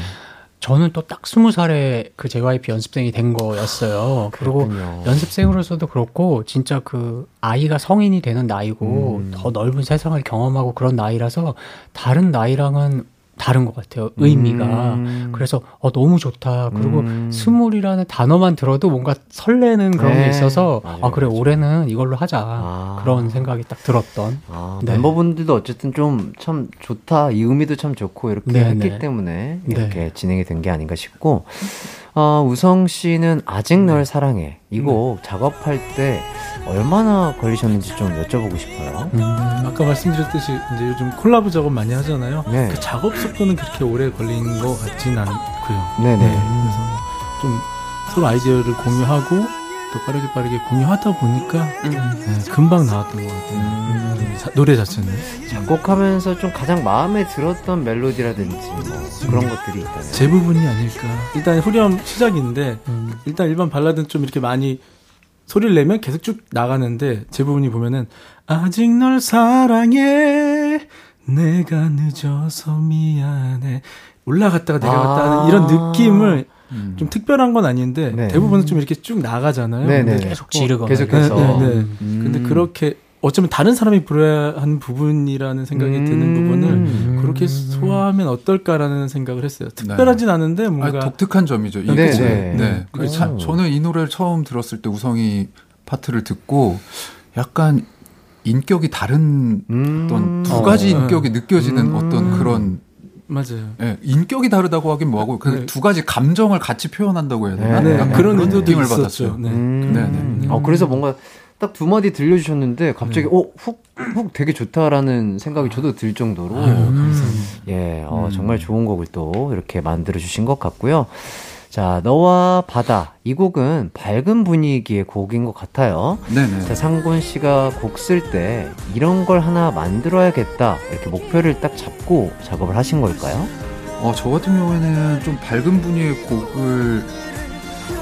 저는 또 딱 스무 살에 그 JYP 연습생이 된 거였어요. 그리고 연습생으로서도 그렇고 진짜 그 아이가 성인이 되는 나이고 음. 더 넓은 세상을 경험하고 그런 나이라서 다른 나이랑은 다른 것 같아요. 의미가. 음. 그래서 어 너무 좋다. 그리고 음. 스물이라는 단어만 들어도 뭔가 설레는 그런 네. 게 있어서 맞아요, 아 그래 맞아요. 올해는 이걸로 하자 아. 그런 생각이 딱 들었던. 아, 네. 멤버분들도 어쨌든 좀 참 좋다. 이 의미도 참 좋고 이렇게 네, 했기 네. 때문에 이렇게 네. 진행이 된 게 아닌가 싶고. 어, 우성 씨는 아직 널 네. 사랑해. 이곡 작업할 때 얼마나 걸리셨는지 좀 여쭤보고 싶어요. 음, 아까 말씀드렸듯이 이제 요즘 콜라보 작업 많이 하잖아요. 네. 그 작업 속도는 그렇게 오래 걸린 것 같진 않고요. 네네. 네, 그래서 좀 서로 아이디어를 공유하고 또 빠르게 빠르게 공유하다 보니까 음. 네, 금방 나왔던 것 같아요. 음. 자, 노래 자체는. 작곡하면서 좀 가장 마음에 들었던 멜로디라든지 뭐 그런 음. 것들이 있다면. 제 부분이 아닐까. 일단 후렴 시작인데 음. 일단 일반 발라드는 좀 이렇게 많이 소리를 내면 계속 쭉 나가는데 제 부분이 보면은 아직 널 사랑해 내가 늦어서 미안해 올라갔다가 내려갔다 하는 아~ 이런 느낌을 음. 좀 특별한 건 아닌데 네. 대부분은 좀 이렇게 쭉 나가잖아요. 네, 네. 계속 지르거나 계속해서. 네, 네, 네. 음. 근데 그렇게 어쩌면 다른 사람이 불러야 하는 부분이라는 생각이 음~ 드는 부분을 음~ 그렇게 소화하면 어떨까라는 생각을 했어요. 특별하진 네. 않은데 뭔가 아니, 독특한 점이죠. 이게 네, 네. 네. 그 자, 저는 이 노래를 처음 들었을 때 우성이 파트를 듣고 약간 인격이 다른 음~ 어떤 두 가지 어, 인격이 느껴지는 음. 어떤 그런 맞아요. 네, 인격이 다르다고 하긴 뭐하고 그두 네. 가지 감정을 같이 표현한다고 해야 되나? 네, 그런 느낌을 받았어요. 네. 음. 네, 네. 어, 그래서 뭔가 딱 두 마디 들려주셨는데 갑자기 네. 어훅 훅 되게 좋다라는 생각이 저도 들 정도로 아유, 예 어, 음. 정말 좋은 곡을 또 이렇게 만들어 주신 것 같고요. 자, 너와 바다. 이 곡은 밝은 분위기의 곡인 것 같아요. 네네. 자, 상곤 씨가 곡 쓸 때 이런 걸 하나 만들어야겠다. 이렇게 목표를 딱 잡고 작업을 하신 걸까요? 어, 저 같은 경우에는 좀 밝은 분위기의 곡을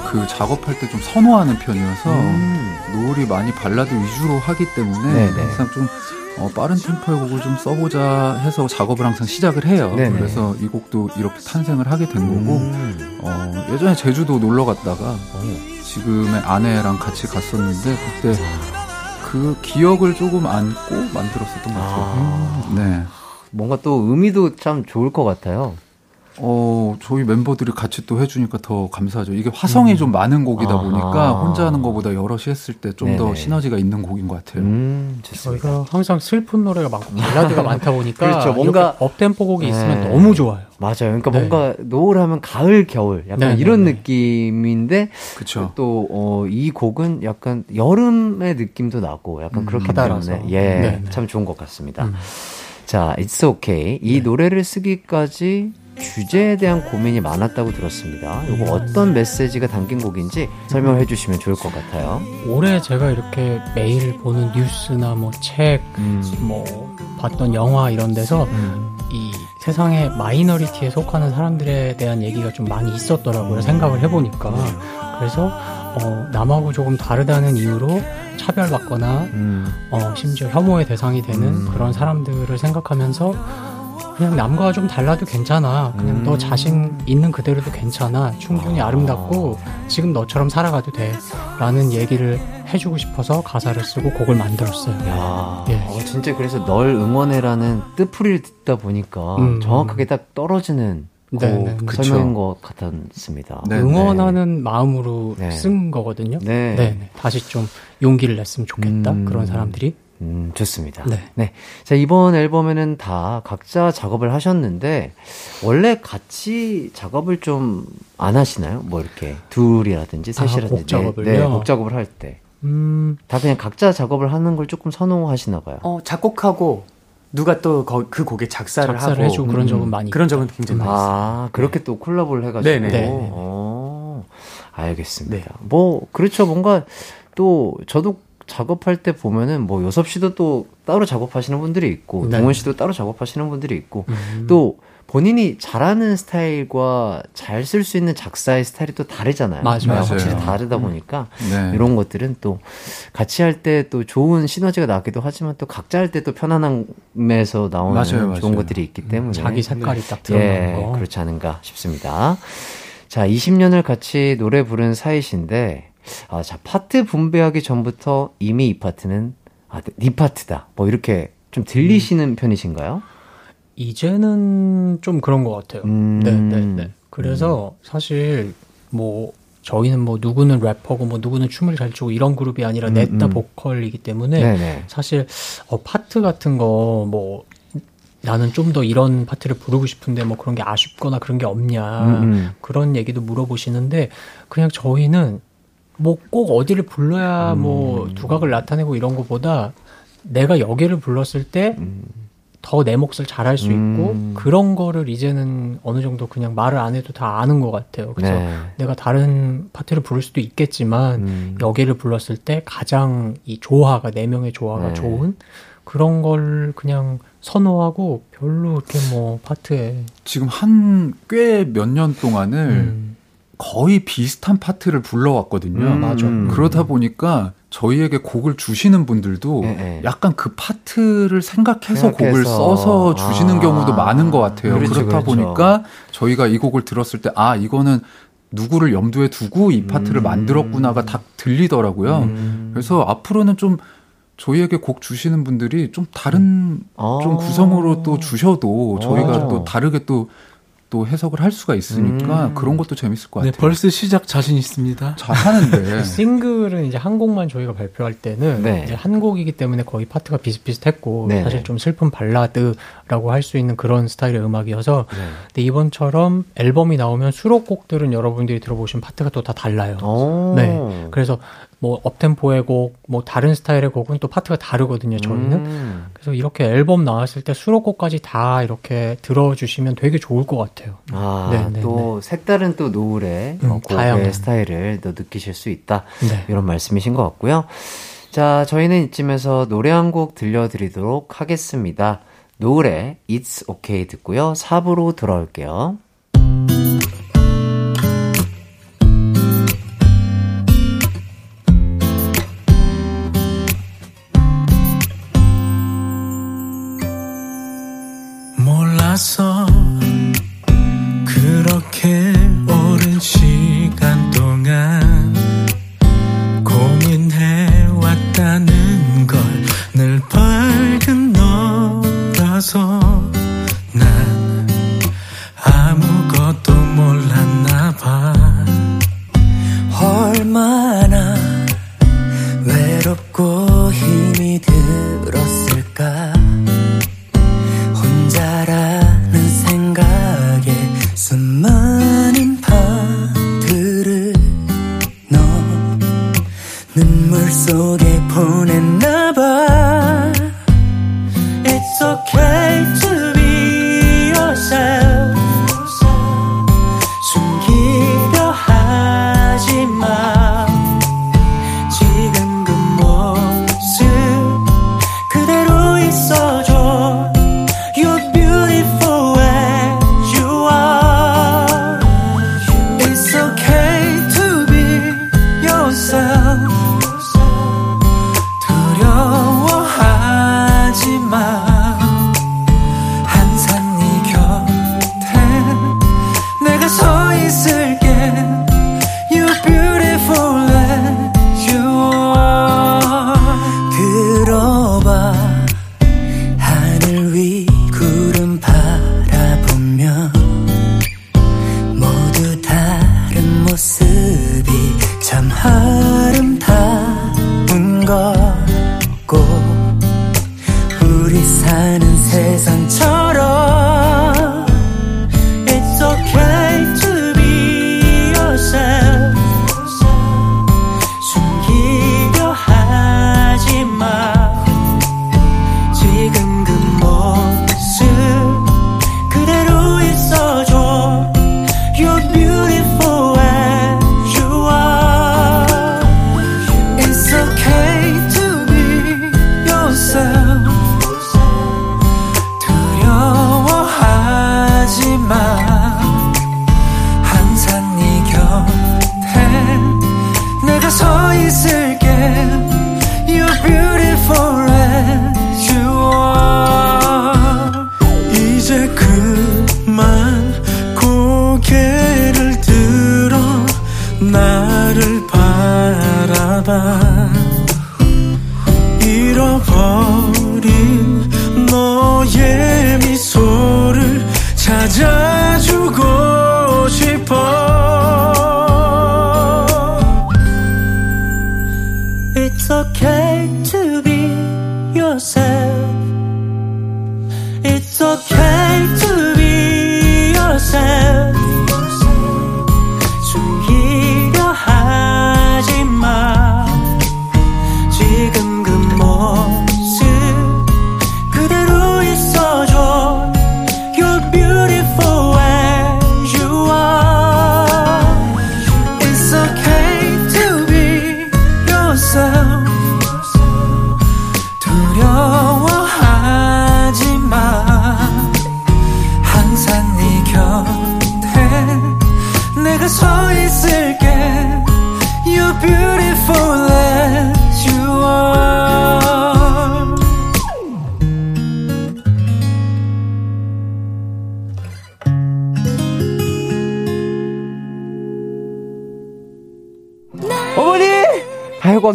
그 작업할 때 좀 선호하는 편이어서 음. 노을이 많이 발라드 위주로 하기 때문에 네네. 항상 좀 어, 빠른 템포의 곡을 좀 써보자 해서 작업을 항상 시작을 해요. 네네. 그래서 이 곡도 이렇게 탄생을 하게 된 거고 음. 어, 예전에 제주도 놀러 갔다가 오. 지금의 아내랑 같이 갔었는데 그때 그 기억을 조금 안고 만들었었던 것 같아요. 아. 네. 뭔가 또 의미도 참 좋을 것 같아요. 어, 저희 멤버들이 같이 또 해주니까 더 감사하죠. 이게 화성이 음. 좀 많은 곡이다 아하. 보니까 혼자 하는 것보다 여럿이 했을 때 좀 더 시너지가 있는 곡인 것 같아요. 음, 저희가 항상 슬픈 노래가 많고 발라드가 많다 보니까 그렇죠. 뭔가 업템포 곡이 네. 있으면 너무 좋아요. 맞아요. 그러니까 네. 뭔가 노을하면 가을, 겨울 약간 네, 네 이런 네. 느낌인데 그쵸. 또 어, 이 곡은 약간 여름의 느낌도 나고 약간 음, 그렇기 때문에 예, 네, 참 좋은 것 같습니다. 음. 자, It's Okay. 이 노래를 쓰기까지 주제에 대한 고민이 많았다고 들었습니다. 이거 어떤 메시지가 담긴 곡인지 설명해 주시면 좋을 것 같아요. 올해 제가 이렇게 매일 보는 뉴스나 뭐 책, 음. 뭐 봤던 영화 이런 데서 음. 이 세상의 마이너리티에 속하는 사람들에 대한 얘기가 좀 많이 있었더라고요. 생각을 해보니까. 그래서 어, 남하고 조금 다르다는 이유로 차별받거나 음. 어, 심지어 혐오의 대상이 되는 음. 그런 사람들을 생각하면서 그냥 남과 좀 달라도 괜찮아. 그냥 음. 너 자신 있는 그대로도 괜찮아. 충분히 아. 름답고 지금 너처럼 살아가도 돼. 라는 얘기를 해주고 싶어서 가사를 쓰고 곡을 만들었어요. 야, 예. 어, 진짜 그래서 널 응원해라는 뜻풀이를 듣다 보니까 음. 정확하게 딱 떨어지는 네, 그 설명인 것 같았습니다. 네, 응원하는 네. 마음으로 네. 쓴 거거든요. 네. 네. 다시 좀 용기를 냈으면 좋겠다. 음. 그런 사람들이. 음, 좋습니다. 네. 네. 자, 이번 앨범에는 다 각자 작업을 하셨는데, 원래 같이 작업을 좀 안 하시나요? 뭐 이렇게 둘이라든지 아, 셋이라든지. 아, 곡 작업을요? 네, 곡 작업을 할 때. 음. 다 그냥 각자 작업을 하는 걸 조금 선호하시나 봐요. 어, 작곡하고 누가 또 그 곡에 작사를, 작사를 하고 해주고 그런 적은 많이 그런 적은 굉장히 많이 있어요. 아, 그렇게 또 콜라보를 해가지고. 네네. 네. 어, 알겠습니다. 네. 뭐, 그렇죠. 뭔가 또 저도 작업할 때 보면은 뭐 요섭 씨도 또 따로 작업하시는 분들이 있고 네. 동원 씨도 따로 작업하시는 분들이 있고 음. 또 본인이 잘하는 스타일과 잘 쓸 수 있는 작사의 스타일이 또 다르잖아요. 맞아요. 맞아요. 확실히 다르다 보니까 음. 네. 이런 것들은 또 같이 할 때 또 좋은 시너지가 나기도 하지만 또 각자 할 때 또 편안함에서 나오는 맞아요, 맞아요. 좋은 것들이 있기 때문에 자기 색깔이 딱 드러나는 예, 거 그렇지 않은가 싶습니다. 자, 20년을 같이 노래 부른 사이신데 아, 자, 파트 분배하기 전부터 이미 이 파트는 아, 네 파트다. 뭐 이렇게 좀 들리시는 음. 편이신가요? 이제는 좀 그런 것 같아요. 음. 네, 네, 네. 그래서 음. 사실 뭐 저희는 뭐 누구는 래퍼고 뭐 누구는 춤을 잘 추고 이런 그룹이 아니라 음, 넷다 음. 보컬이기 때문에 네네. 사실 어 파트 같은 거 뭐 나는 좀 더 이런 파트를 부르고 싶은데 뭐 그런 게 아쉽거나 그런 게 없냐 음, 그런 얘기도 물어보시는데 그냥 저희는 뭐 꼭 어디를 불러야 음. 뭐 두각을 나타내고 이런 것보다 내가 여기를 불렀을 때 더 내 몫을 잘할 수 있고 음. 그런 거를 이제는 어느 정도 그냥 말을 안 해도 다 아는 것 같아요. 그래서 네. 내가 다른 파트를 부를 수도 있겠지만 음. 여기를 불렀을 때 가장 이 조화가 네 명의 조화가 네. 좋은 그런 걸 그냥 선호하고 별로 이렇게 뭐 파트에 지금 한 꽤 몇 년 동안을 음. 거의 비슷한 파트를 불러왔거든요. 음, 맞아. 음. 그러다 보니까 저희에게 곡을 주시는 분들도 네, 네. 약간 그 파트를 생각해서, 생각해서. 곡을 써서 주시는 아, 경우도 많은 것 같아요. 그렇죠, 그렇다 그렇죠. 보니까 저희가 이 곡을 들었을 때, 아, 이거는 누구를 염두에 두고 이 파트를 음. 만들었구나가 다 들리더라고요. 음. 그래서 앞으로는 좀 저희에게 곡 주시는 분들이 좀 다른 음. 좀 구성으로 또 주셔도 저희가 아. 또 다르게 또 또 해석을 할 수가 있으니까 음. 그런 것도 재밌을 것 네, 같아요. 네, 벌써 시작 자신 있습니다. 잘 하는데. 싱글은 이제 한 곡만 저희가 발표할 때는 네. 이제 한 곡이기 때문에 거의 파트가 비슷비슷했고 네. 사실 좀 슬픈 발라드라고 할 수 있는 그런 스타일의 음악이어서 네. 근데 이번처럼 앨범이 나오면 수록곡들은 여러분들이 들어보신 파트가 또 다 달라요. 오. 네. 그래서 뭐 업템포의 곡, 뭐 다른 스타일의 곡은 또 파트가 다르거든요, 저희는. 음. 그래서 이렇게 앨범 나왔을 때 수록곡까지 다 이렇게 들어주시면 되게 좋을 것 같아요. 아, 네, 네또 네. 색다른 또 노을의 음, 어, 곡의. 스타일을 또 느끼실 수 있다. 네. 이런 말씀이신 것 같고요. 자, 저희는 이쯤에서 노래 한 곡 들려드리도록 하겠습니다. 노을의 It's Okay 듣고요. 4부로 돌아올게요.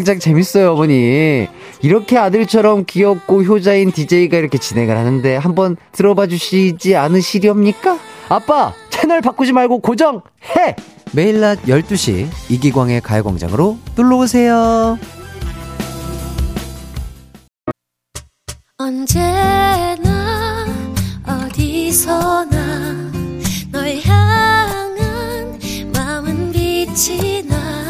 가요광장 재밌어요, 어머니. 이렇게 아들처럼 귀엽고 효자인 DJ가 이렇게 진행을 하는데 한번 들어봐 주시지 않으시렵니까? 아빠, 채널 바꾸지 말고 고정해! 매일 낮 12시 이기광의 가요광장으로 놀러오세요. 언제나 어디서나 널 향한 마음은 빛이 나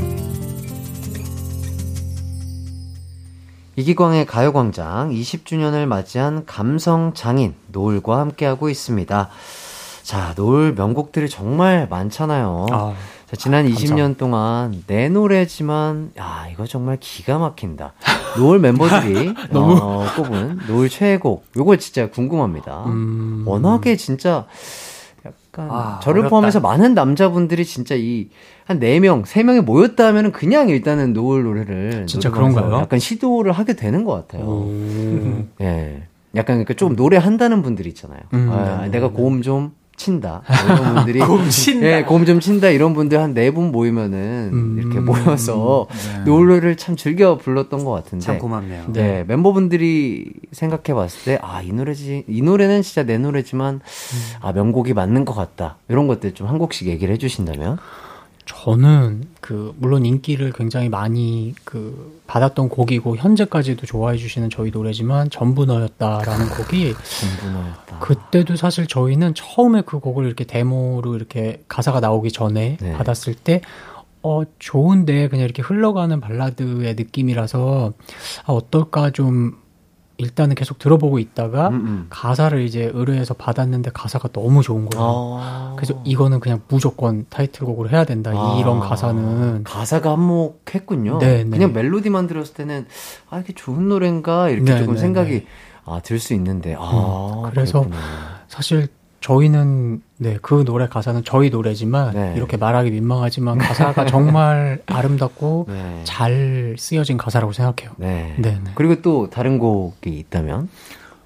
이기광의 가요광장 20주년을 맞이한 감성 장인 노을과 함께하고 있습니다. 자, 노을 명곡들이 정말 많잖아요. 아, 자, 지난 감성. 20년 동안 내 노래지만, 야, 이거 정말 기가 막힌다. 노을 멤버들이 너무 어, 꼽은 노을 최애곡. 요거 진짜 궁금합니다. 음... 워낙에 진짜 약간 아, 저를 어렵다. 포함해서 많은 남자분들이 진짜 이 한 4명, 3명이 모였다 하면은 그냥 일단은 노을 노래를 진짜 그런가요? 약간 시도를 하게 되는 것 같아요. 예. 네. 약간 그러니까 좀 노래 한다는 분들이 있잖아요. 음, 아, 네. 내가 고음 좀 친다. 뭐 이런 분들이 고음 친다. 예, 고음 좀 친다 이런 분들 한 네 분 모이면은 음, 이렇게 모여서 네. 노래를 참 즐겨 불렀던 것 같은데. 참 고맙네요. 네, 네. 멤버분들이 생각해 봤을 때 아, 이 노래지 이 노래는 진짜 내 노래지만 음. 아, 명곡이 맞는 것 같다. 이런 것들 좀 한 곡씩 얘기를 해 주신다면 저는 그 물론 인기를 굉장히 많이 그 받았던 곡이고 현재까지도 좋아해 주시는 저희 노래지만 전부 너였다라는 곡이 전부 너였다. 그때도 사실 저희는 처음에 그 곡을 이렇게 데모로 이렇게 가사가 나오기 전에 네. 받았을 때 어, 좋은데 그냥 이렇게 흘러가는 발라드의 느낌이라서 아, 어떨까 좀 일단은 계속 들어보고 있다가 음, 음. 가사를 이제 의뢰해서 받았는데 가사가 너무 좋은 거예요. 아~ 그래서 이거는 그냥 무조건 타이틀곡으로 해야 된다. 아~ 이런 가사는 가사가 한몫했군요. 네, 네. 그냥 멜로디만 들었을 때는 아 이게 좋은 노래인가 이렇게 네, 조금 네, 생각이 네. 아 들 수 있는데 아 음, 그래서 그렇구나. 사실 저희는 네, 그 노래 가사는 저희 노래지만 네. 이렇게 말하기 민망하지만 가사가 정말 아름답고 네. 잘 쓰여진 가사라고 생각해요. 네. 네. 네. 그리고 또 다른 곡이 있다면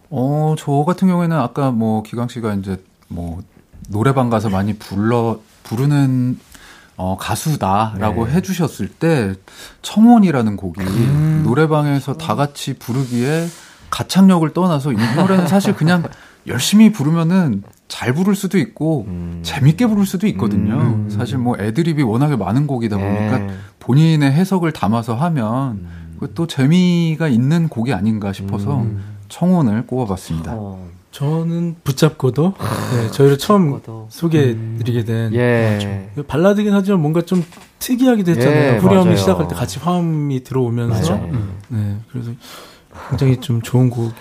어, 저 같은 경우에는 아까 뭐 기광 씨가 이제 뭐 노래방 가서 많이 불러 부르는 어, 가수다라고 네. 해주셨을 때 청혼이라는 곡이 음. 노래방에서 다 같이 부르기에 가창력을 떠나서 이 노래는 사실 그냥 열심히 부르면은 잘 부를 수도 있고 음. 재밌게 부를 수도 있거든요. 음. 사실 뭐 애드립이 워낙에 많은 곡이다 보니까 네. 본인의 해석을 담아서 하면 음. 또 재미가 있는 곡이 아닌가 싶어서 음. 청혼을 꼽아봤습니다. 어. 저는 붙잡고도 네, 저희를 처음 소개해드리게 된 예. 그 발라드긴 하지만 뭔가 좀 특이하기도 했잖아요. 예, 후렴이 시작할 때 같이 화음이 들어오면서 네, 그래서 굉장히 좀 좋은 곡이.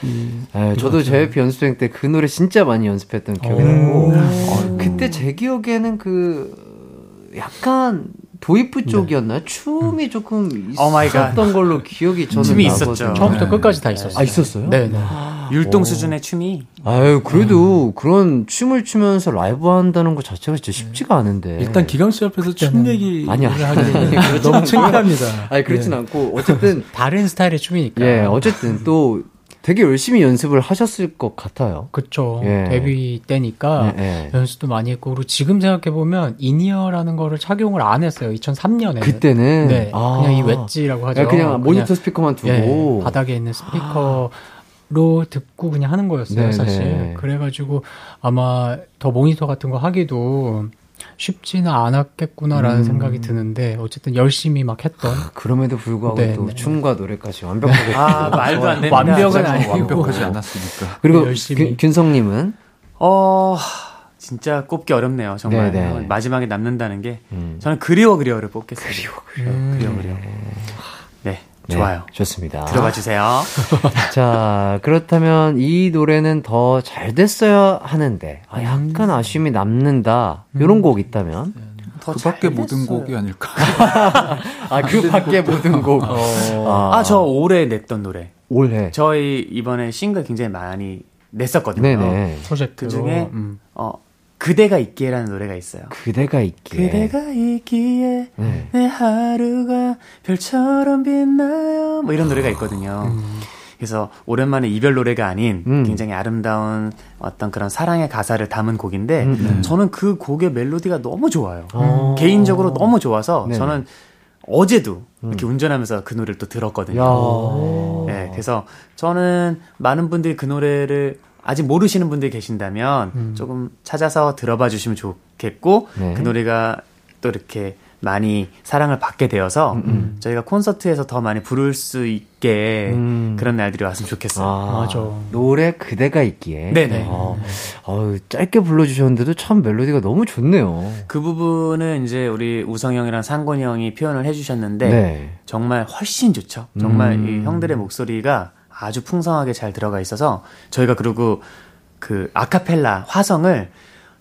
네, 저도 JYP 연습생 때 그 노래 진짜 많이 연습했던 기억이 나고, 어, 그때 제 기억에는 그, 약간, 도입부 네. 쪽이었나요? 네. 춤이 조금 있었던 걸로 기억이 저는 춤이 있었죠. 처음부터 네. 끝까지 다 있었어요. 아 있었어요? 네. 네. 아, 율동 오. 수준의 춤이. 아유 그래도 음. 그런 춤을 추면서 라이브 한다는 것 자체가 진짜 쉽지가 않은데. 일단 기광 씨 앞에서 춤 얘기 아니야 하기 너무 창피합니다. 아니 그렇진 네. 않고 어쨌든 다른 스타일의 춤이니까. 예, 어쨌든 또 되게 열심히 연습을 하셨을 것 같아요. 그쵸. 예. 데뷔 때니까 예, 예. 연습도 많이 했고, 그리고 지금 생각해보면 in-ear라는 거를 착용을 안 했어요. 2003년에. 그때는? 네. 아. 그냥 이 웨지라고 하죠. 그냥 모니터 스피커만 두고. 예, 바닥에 있는 스피커. 로 듣고 그냥 하는 거였어요, 네네. 사실. 그래가지고 아마 더 모니터 같은 거 하기도 쉽지는 않았겠구나라는 음. 생각이 드는데 어쨌든 열심히 막 했던 아, 그럼에도 불구하고 네, 또 네. 춤과 노래까지 완벽하게 아 말도 안 됩니다. 완벽은 아니고 완벽하지 않았으니까 그리고 네, 열심히 균성님은 어 진짜 꼽기 어렵네요 정말 네네. 네. 마지막에 남는다는 게 음. 저는 그리워 그리워를 뽑겠어요 그리워 그리워 음. 그리워 그리워 네 네, 좋아요. 좋습니다. 들어봐 주세요. 자, 그렇다면 이 노래는 더 잘 됐어야 하는데, 아, 약간 음. 아쉬움이 남는다. 이런 음. 곡 있다면? 그 밖에 모든 곡이 아닐까. 아, 그 밖에 모든 곡. 어. 아, 아, 저 올해 냈던 노래. 올해. 저희 이번에 싱글 굉장히 많이 냈었거든요. 네네. 프로젝트 그 중에 음. 어 그대가 있기에라는 노래가 있어요. 그대가 있기에. 그대가 있기에 네. 내 하루가 별처럼 빛나요. 뭐 이런 노래가 있거든요. 음. 그래서 오랜만에 이별 노래가 아닌 음. 굉장히 아름다운 어떤 그런 사랑의 가사를 담은 곡인데 음, 네. 저는 그 곡의 멜로디가 너무 좋아요. 음. 개인적으로 너무 좋아서 네. 저는 어제도 이렇게 음. 운전하면서 그 노래를 또 들었거든요. 네, 그래서 저는 많은 분들이 그 노래를 아직 모르시는 분들이 계신다면 음. 조금 찾아서 들어봐 주시면 좋겠고 네. 그 노래가 또 이렇게 많이 사랑을 받게 되어서 음, 음. 저희가 콘서트에서 더 많이 부를 수 있게 음. 그런 날들이 왔으면 좋겠어요. 아, 맞아. 노래 그대가 있기에. 네네. 어, 어, 짧게 불러주셨는데도 참 멜로디가 너무 좋네요. 그 부분은 이제 우리 우성 형이랑 상곤이 형이 표현을 해주셨는데 네. 정말 훨씬 좋죠. 정말 음. 이 형들의 목소리가 아주 풍성하게 잘 들어가 있어서 저희가 그리고 그 아카펠라 화성을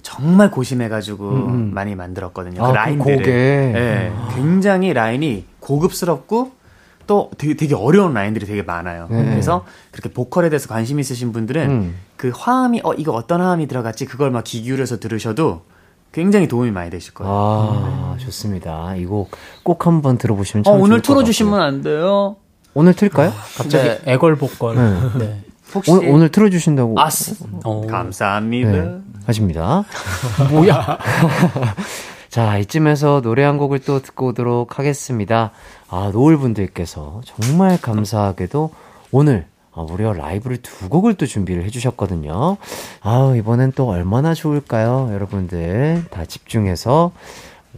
정말 고심해가지고 음. 음. 많이 만들었거든요. 그 아, 그 라인들을. 그 네, 굉장히 라인이 고급스럽고 또 되게, 되게 어려운 라인들이 되게 많아요. 네. 그래서 그렇게 보컬에 대해서 관심 있으신 분들은 음. 그 화음이 어 이거 어떤 화음이 들어갔지 그걸 막 귀 기울여서 들으셔도 굉장히 도움이 많이 되실 거예요. 아, 네. 좋습니다. 이곡 꼭 한번 들어보시면 어, 참 어, 오늘 틀어주시면 안 돼요? 오늘 틀까요? 아, 갑자기 네. 애걸복걸. 네. 네. 혹시 오, 오늘 틀어주신다고. 아, 어. 감사합니다. 네, 하십니다. 뭐야? 자, 이쯤에서 노래 한 곡을 또 듣고 오도록 하겠습니다. 아, 노을분들께서 정말 감사하게도 오늘 아, 무려 라이브를 두 곡을 또 준비를 해주셨거든요. 아, 이번엔 또 얼마나 좋을까요? 여러분들 다 집중해서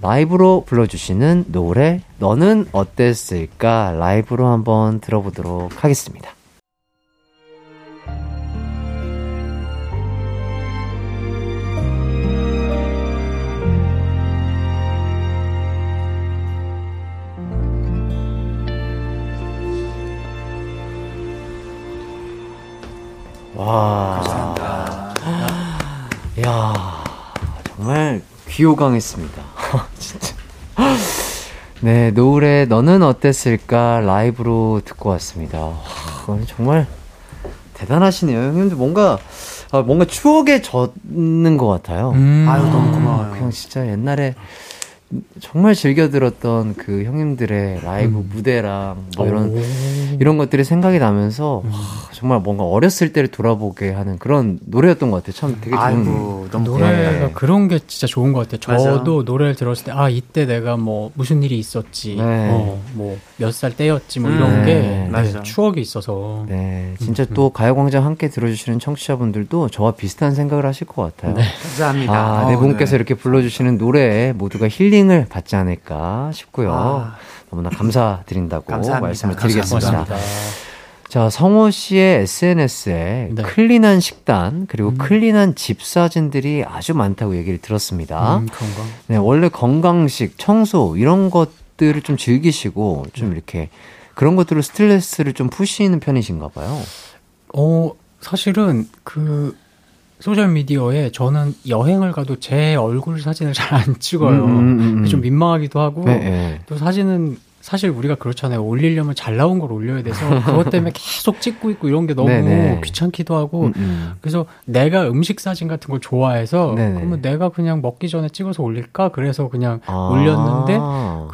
라이브로 불러주시는 노래 너는 어땠을까 라이브로 한번 들어보도록 하겠습니다. 와. 감사합니다. 야 정말 귀호강했습니다. 진짜. 네, 노을의 너는 어땠을까 라이브로 듣고 왔습니다. 와, 정말 대단하시네요. 형님들 뭔가 아, 뭔가 추억에 젖는 것 같아요. 음. 아유 너무 고마워요. 그냥 진짜 옛날에 정말 즐겨 들었던 그 형님들의 라이브 음. 무대랑 뭐 이런 오. 이런 것들이 생각이 나면서 음. 와, 정말 뭔가 어렸을 때를 돌아보게 하는 그런 노래였던 것 같아요. 참 되게 좋은 아이고, 너무 노래가 네. 그런 게 진짜 좋은 것 같아요. 저도 맞아. 노래를 들었을 때 아 이때 내가 뭐 무슨 일이 있었지, 네. 어, 뭐몇 살 때였지, 뭐 이런 음. 게 네, 추억이 있어서. 네, 진짜 음. 또 가요광장 함께 들어주시는 청취자분들도 저와 비슷한 생각을 하실 것 같아요. 네. 감사합니다. 아, 네 어, 분께서 네. 이렇게 불러주시는 노래 모두가 힐링 을 받지 않을까 싶고요. 아. 너무나 감사드린다고 감사합니다. 말씀을 드리겠습니다. 감사합니다. 자, 성호 씨의 SNS에 네. clean한 식단, 그리고 음. clean한 집 사진들이 아주 많다고 얘기를 들었습니다. 음, 건강. 네, 원래 건강식, 청소, 이런 것들을 좀 즐기시고, 좀 네. 이렇게 그런 것들로 스트레스를 좀 푸시는 편이신가 봐요. 어, 사실은 그, 소셜 미디어에 저는 여행을 가도 제 얼굴 사진을 잘 안 찍어요. 음, 음, 음, 좀 민망하기도 하고, 네, 네. 또 사진은 사실 우리가 그렇잖아요. 올리려면 잘 나온 걸 올려야 돼서 그것 때문에 계속 찍고 있고 이런 게 너무 네네. 귀찮기도 하고 음, 음. 그래서 내가 음식 사진 같은 걸 좋아해서 네네. 그러면 내가 그냥 먹기 전에 찍어서 올릴까 그래서 그냥 아. 올렸는데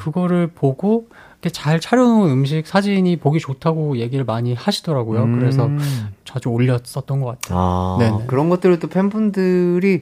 그거를 보고 잘 차려놓은 음식 사진이 보기 좋다고 얘기를 많이 하시더라고요. 음. 그래서 자주 올렸었던 것 같아요. 아, 네네. 그런 것들을 또 팬분들이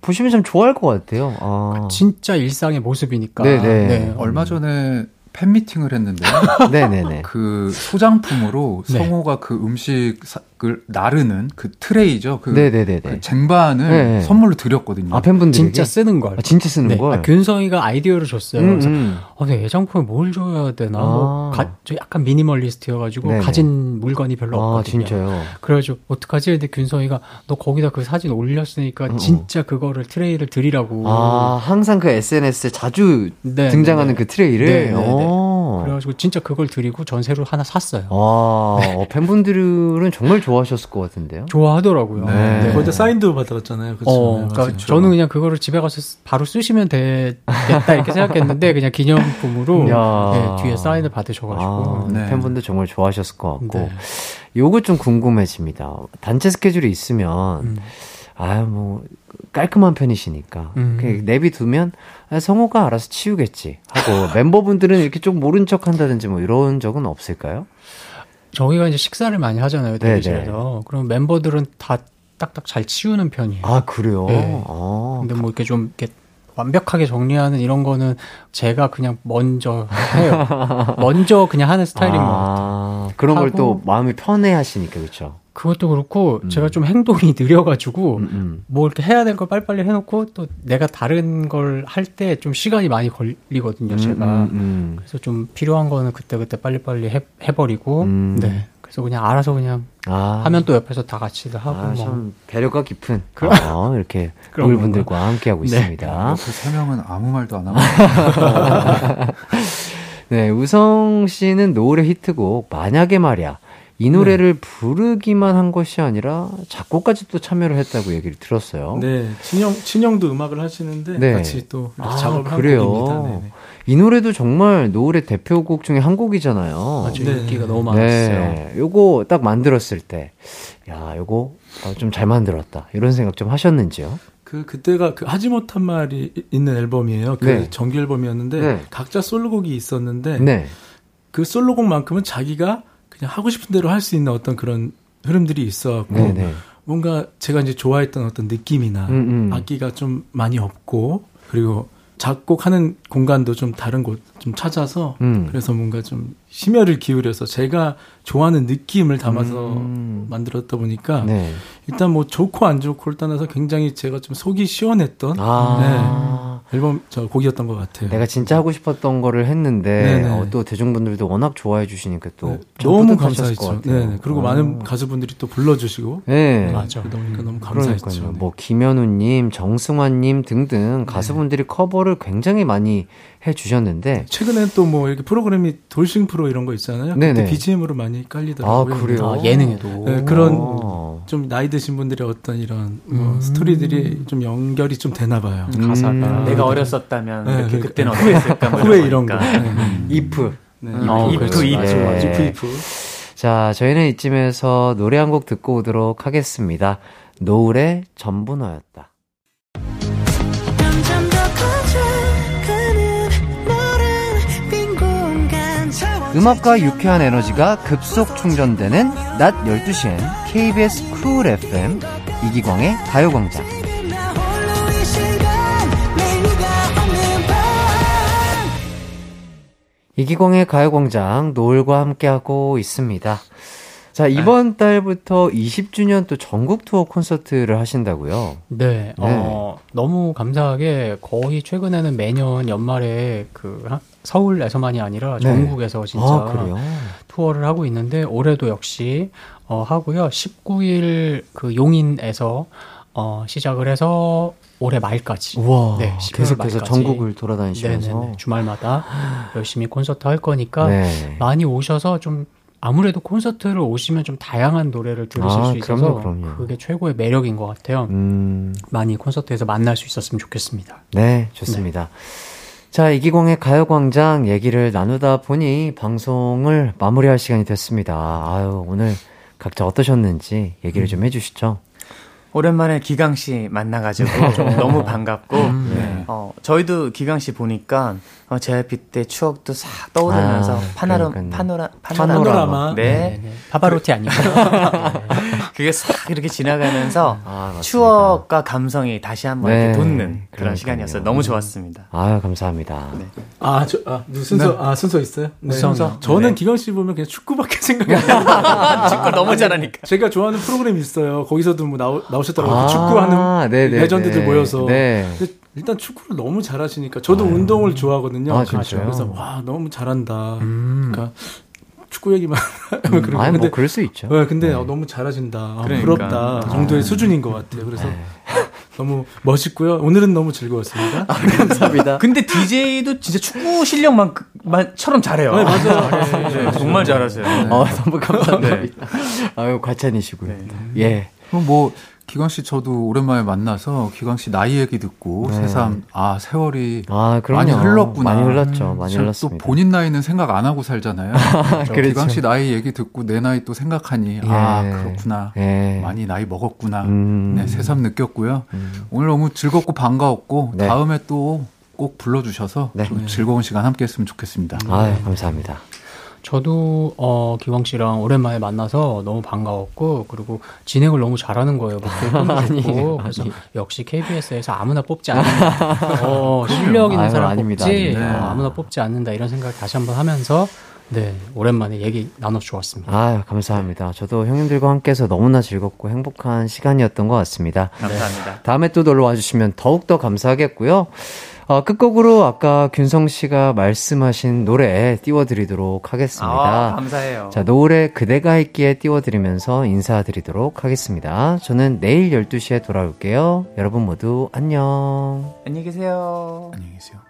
보시면 참 좋아할 것 같아요. 아. 진짜 일상의 모습이니까. 네네. 네. 얼마 전에 팬미팅을 했는데요. 네네네. 그 소장품으로 네. 성호가 그 음식 을 나르는 그 트레이죠. 그, 네네네. 그 쟁반을 네네. 선물로 드렸거든요. 아, 팬분들 진짜 쓰는 걸. 아, 진짜 쓰는 네. 걸. 아, 균성이가 아이디어를 줬어요. 음, 그래서 음. 아, 네, 애장품에 뭘 줘야 되나? 아. 뭐 가, 저 약간 미니멀리스트여 가지고 네네. 가진 물건이 별로 아, 없거든요. 진짜요? 그래 가지고 어떡하지? 근데 균성이가 너 거기다 그 사진 올렸으니까 음. 진짜 그거를 트레이를 드리라고. 아, 항상 그 SNS에 자주 네, 등장하는 네. 그 트레이를. 네, 네, 네. 어. 그래 가지고 진짜 그걸 드리고 전세로 하나 샀어요. 아, 네. 팬분들은 정말 좋아하셨을 것 같은데요? 좋아하더라고요. 네. 네. 거기다 사인도 받아갔잖아요. 그렇죠. 어, 그러니까 맞아요. 저는 그냥 그거를 집에 가서 바로 쓰시면 되겠다 이렇게 생각했는데 그냥 기념품으로 네, 뒤에 사인을 받으셔가지고 아, 네. 팬분들 정말 좋아하셨을 것 같고 네. 요거 좀 궁금해집니다. 단체 스케줄이 있으면 음. 아뭐 깔끔한 편이시니까 음. 그냥 내비두면 아, 성호가 알아서 치우겠지 하고 멤버분들은 이렇게 좀 모른 척 한다든지 뭐 이런 적은 없을까요? 저희가 이제 식사를 많이 하잖아요 대기실에서 그럼 멤버들은 다 딱딱 잘 치우는 편이에요. 아 그래요? 네. 아, 근데 뭐 이렇게 좀 이렇게 완벽하게 정리하는 이런 거는 제가 그냥 먼저 해요. 먼저 그냥 하는 스타일인 아, 것 같아요. 그런 걸 또 마음이 편해 하시니까 그렇죠. 그것도 그렇고 음. 제가 좀 행동이 느려가지고 음, 음. 뭐 이렇게 해야 될 걸 빨리빨리 해놓고 또 내가 다른 걸 할 때 좀 시간이 많이 걸리거든요 음, 제가 음, 음. 그래서 좀 필요한 거는 그때 그때 빨리빨리 해, 해버리고 네 그래서 그냥 알아서 그냥 아. 하면 또 옆에서 다 같이 하고 아, 뭐. 배려가 깊은 그럼 어, 이렇게 노을분들과 함께 하고 네. 있습니다. 그세 명은 아무 말도 안 하고. 네, 우성 씨는 노을의 히트곡 만약에 말이야 이 노래를 네. 부르기만 한 것이 아니라 작곡까지 또 참여를 했다고 얘기를 들었어요. 네, 친형 친형도 음악을 하시는데 네. 같이 또 아, 작업을 그래요. 한 곡입니다. 네네. 이 노래도 정말 노을의 대표곡 중에 한 곡이잖아요. 맞아요. 네. 인기가 너무 많았어요. 네. 요거 딱 만들었을 때, 야, 요거 어, 좀잘 만들었다. 이런 생각 좀 하셨는지요? 그 그때가 그 하지 못한 말이 있는 앨범이에요. 그 네. 정규 앨범이었는데 네. 각자 솔로곡이 있었는데 네. 그 솔로곡만큼은 자기가 그냥 하고 싶은 대로 할 수 있는 어떤 그런 흐름들이 있어갖고 네네. 네. 뭔가 제가 이제 좋아했던 어떤 느낌이나 음, 음. 악기가 좀 많이 없고 그리고 작곡하는 공간도 좀 다른 곳 좀 찾아서 음. 그래서 뭔가 좀 심혈을 기울여서 제가 좋아하는 느낌을 담아서 음. 만들었다 보니까 네. 일단 뭐 좋고 안 좋고를 떠나서 굉장히 제가 좀 속이 시원했던 아. 네, 앨범 저 곡이었던 것 같아요. 내가 진짜 하고 싶었던 거를 했는데 어, 또 대중분들도 워낙 좋아해 주시니까 또 네, 너무 감사했죠. 네, 그리고 아. 많은 가수분들이 또 불러주시고 네, 맞아. 그러니까 너무 감사했죠. 뭐 김현우님, 정승환님 등등 네. 가수분들이 커버를 굉장히 많이 해 주셨는데 최근에 또 뭐 이렇게 프로그램이 돌싱 프로 이런 거 있잖아요. 네네. 그때 BGM으로 많이 깔리더라고요. 아 그래요? 아, 예능에도 네, 그런 오. 좀 나이 드신 분들의 어떤 이런 뭐 음. 스토리들이 좀 연결이 좀 되나 봐요. 음. 가사가 음. 내가 어렸었다면 네, 이렇게 그러니까. 그때는 어땠을까 뭐 후회 이런 거. if. 네. 어, if if if if. 자 저희는 이쯤에서 노래 한 곡 듣고 오도록 하겠습니다. 노을의 전부 너였다. 음악과 유쾌한 에너지가 급속 충전되는 낮 12시엔 KBS 쿨 FM 이기광의 가요광장. 이기광의 가요광장 노을과 함께하고 있습니다. 자, 이번 달부터 20주년 또 전국 투어 콘서트를 하신다고요? 네. 네. 어, 너무 감사하게 거의 최근에는 매년 연말에 그 서울에서만이 아니라 네. 전국에서 네. 진짜 아, 투어를 하고 있는데 올해도 역시 어, 하고요. 19일 그 용인에서 어, 시작을 해서 올해 말까지. 와, 네, 계속해서 전국을 돌아다니시면서 네네네, 주말마다 열심히 콘서트 할 거니까 네. 많이 오셔서 좀 아무래도 콘서트를 오시면 좀 다양한 노래를 들으실 아, 수 있어서 그럼요, 그럼요. 그게 최고의 매력인 것 같아요. 음... 많이 콘서트에서 만날 수 있었으면 좋겠습니다. 네, 좋습니다. 네. 자, 이기광의 가요광장 얘기를 나누다 보니 방송을 마무리할 시간이 됐습니다. 아유, 오늘 각자 어떠셨는지 얘기를 좀 해주시죠. 오랜만에 기강 씨 만나가지고 좀 너무 반갑고, 음, 네. 어, 저희도 기강 씨 보니까 어, JYP 때 추억도 싹 떠오르면서 아, 파나로, 파노라, 파노라마. 파노라마. 네. 네, 네. 파바로티 아니고. 그게 싹 이렇게 지나가면서 아, 추억과 감성이 다시 한번 네. 이렇게 돋는 그런 그러니까요. 시간이었어요. 너무 좋았습니다. 아 감사합니다. 네. 아, 저, 아, 순서, 네. 아, 순서 있어요? 네. 순서. 저는 네. 기광 씨 보면 그냥 축구밖에 생각이 안 나요. 축구 너무 잘하니까. 제가 좋아하는 프로그램이 있어요. 거기서도 뭐 나오, 나오셨더라고요. 아, 축구하는 레전드들 모여서. 일단 축구를 너무 잘하시니까 저도 아, 운동을 좋아하거든요. 아, 그렇죠. 그래서 와 너무 잘한다. 음. 그러니까 축구 얘기만 하면 음. 아니, 뭐 그럴 수 있죠. 네, 근데 네. 어, 너무 잘하신다. 아, 그러니까. 부럽다. 아. 정도의 수준인 것 같아요. 그래서 네. 너무 멋있고요. 오늘은 너무 즐거웠습니다. 아, 감사합니다. 근데 DJ도 진짜 축구 실력만처럼 잘해요. 네, 맞아요. 네, 네, 정말 잘하세요. 네. 어, 너무 감사합니다. 아유, 과찬이시고요. 예. 그럼 뭐 기광 씨 저도 오랜만에 만나서 기광 씨 나이 얘기 듣고 네. 새삼 아 세월이 아, 많이 흘렀구나. 많이 흘렀죠. 많이 흘렀습니다. 또 본인 나이는 생각 안 하고 살잖아요. 그렇죠. 기광 씨 나이 얘기 듣고 내 나이 또 생각하니 예. 아 그렇구나. 예. 많이 나이 먹었구나. 음. 네, 새삼 느꼈고요. 음. 오늘 너무 즐겁고 반가웠고 네. 다음에 또 꼭 불러주셔서 네. 즐거운 시간 함께했으면 좋겠습니다. 아 감사합니다. 저도 어 기광 씨랑 오랜만에 만나서 너무 반가웠고 그리고 진행을 너무 잘하는 거예요. 목소리 좋고 그래서 아니. 역시 KBS에서 아무나 뽑지 않는다. 어, 실력 있는 아유, 사람 아닙니다. 뽑지 네. 어, 아무나 뽑지 않는다 이런 생각을 다시 한번 하면서 네 오랜만에 얘기 나눠 주었습니다. 아 감사합니다. 저도 형님들과 함께해서 너무나 즐겁고 행복한 시간이었던 것 같습니다. 감사합니다. 다음에 또 놀러 와주시면 더욱 더 감사하겠고요. 어, 끝곡으로 아까 균성 씨가 말씀하신 노래 띄워드리도록 하겠습니다. 아, 감사해요. 자, 노래 그대가 있기에 띄워드리면서 인사드리도록 하겠습니다. 저는 내일 12시에 돌아올게요. 여러분 모두 안녕. 안녕히 계세요. 안녕히 계세요.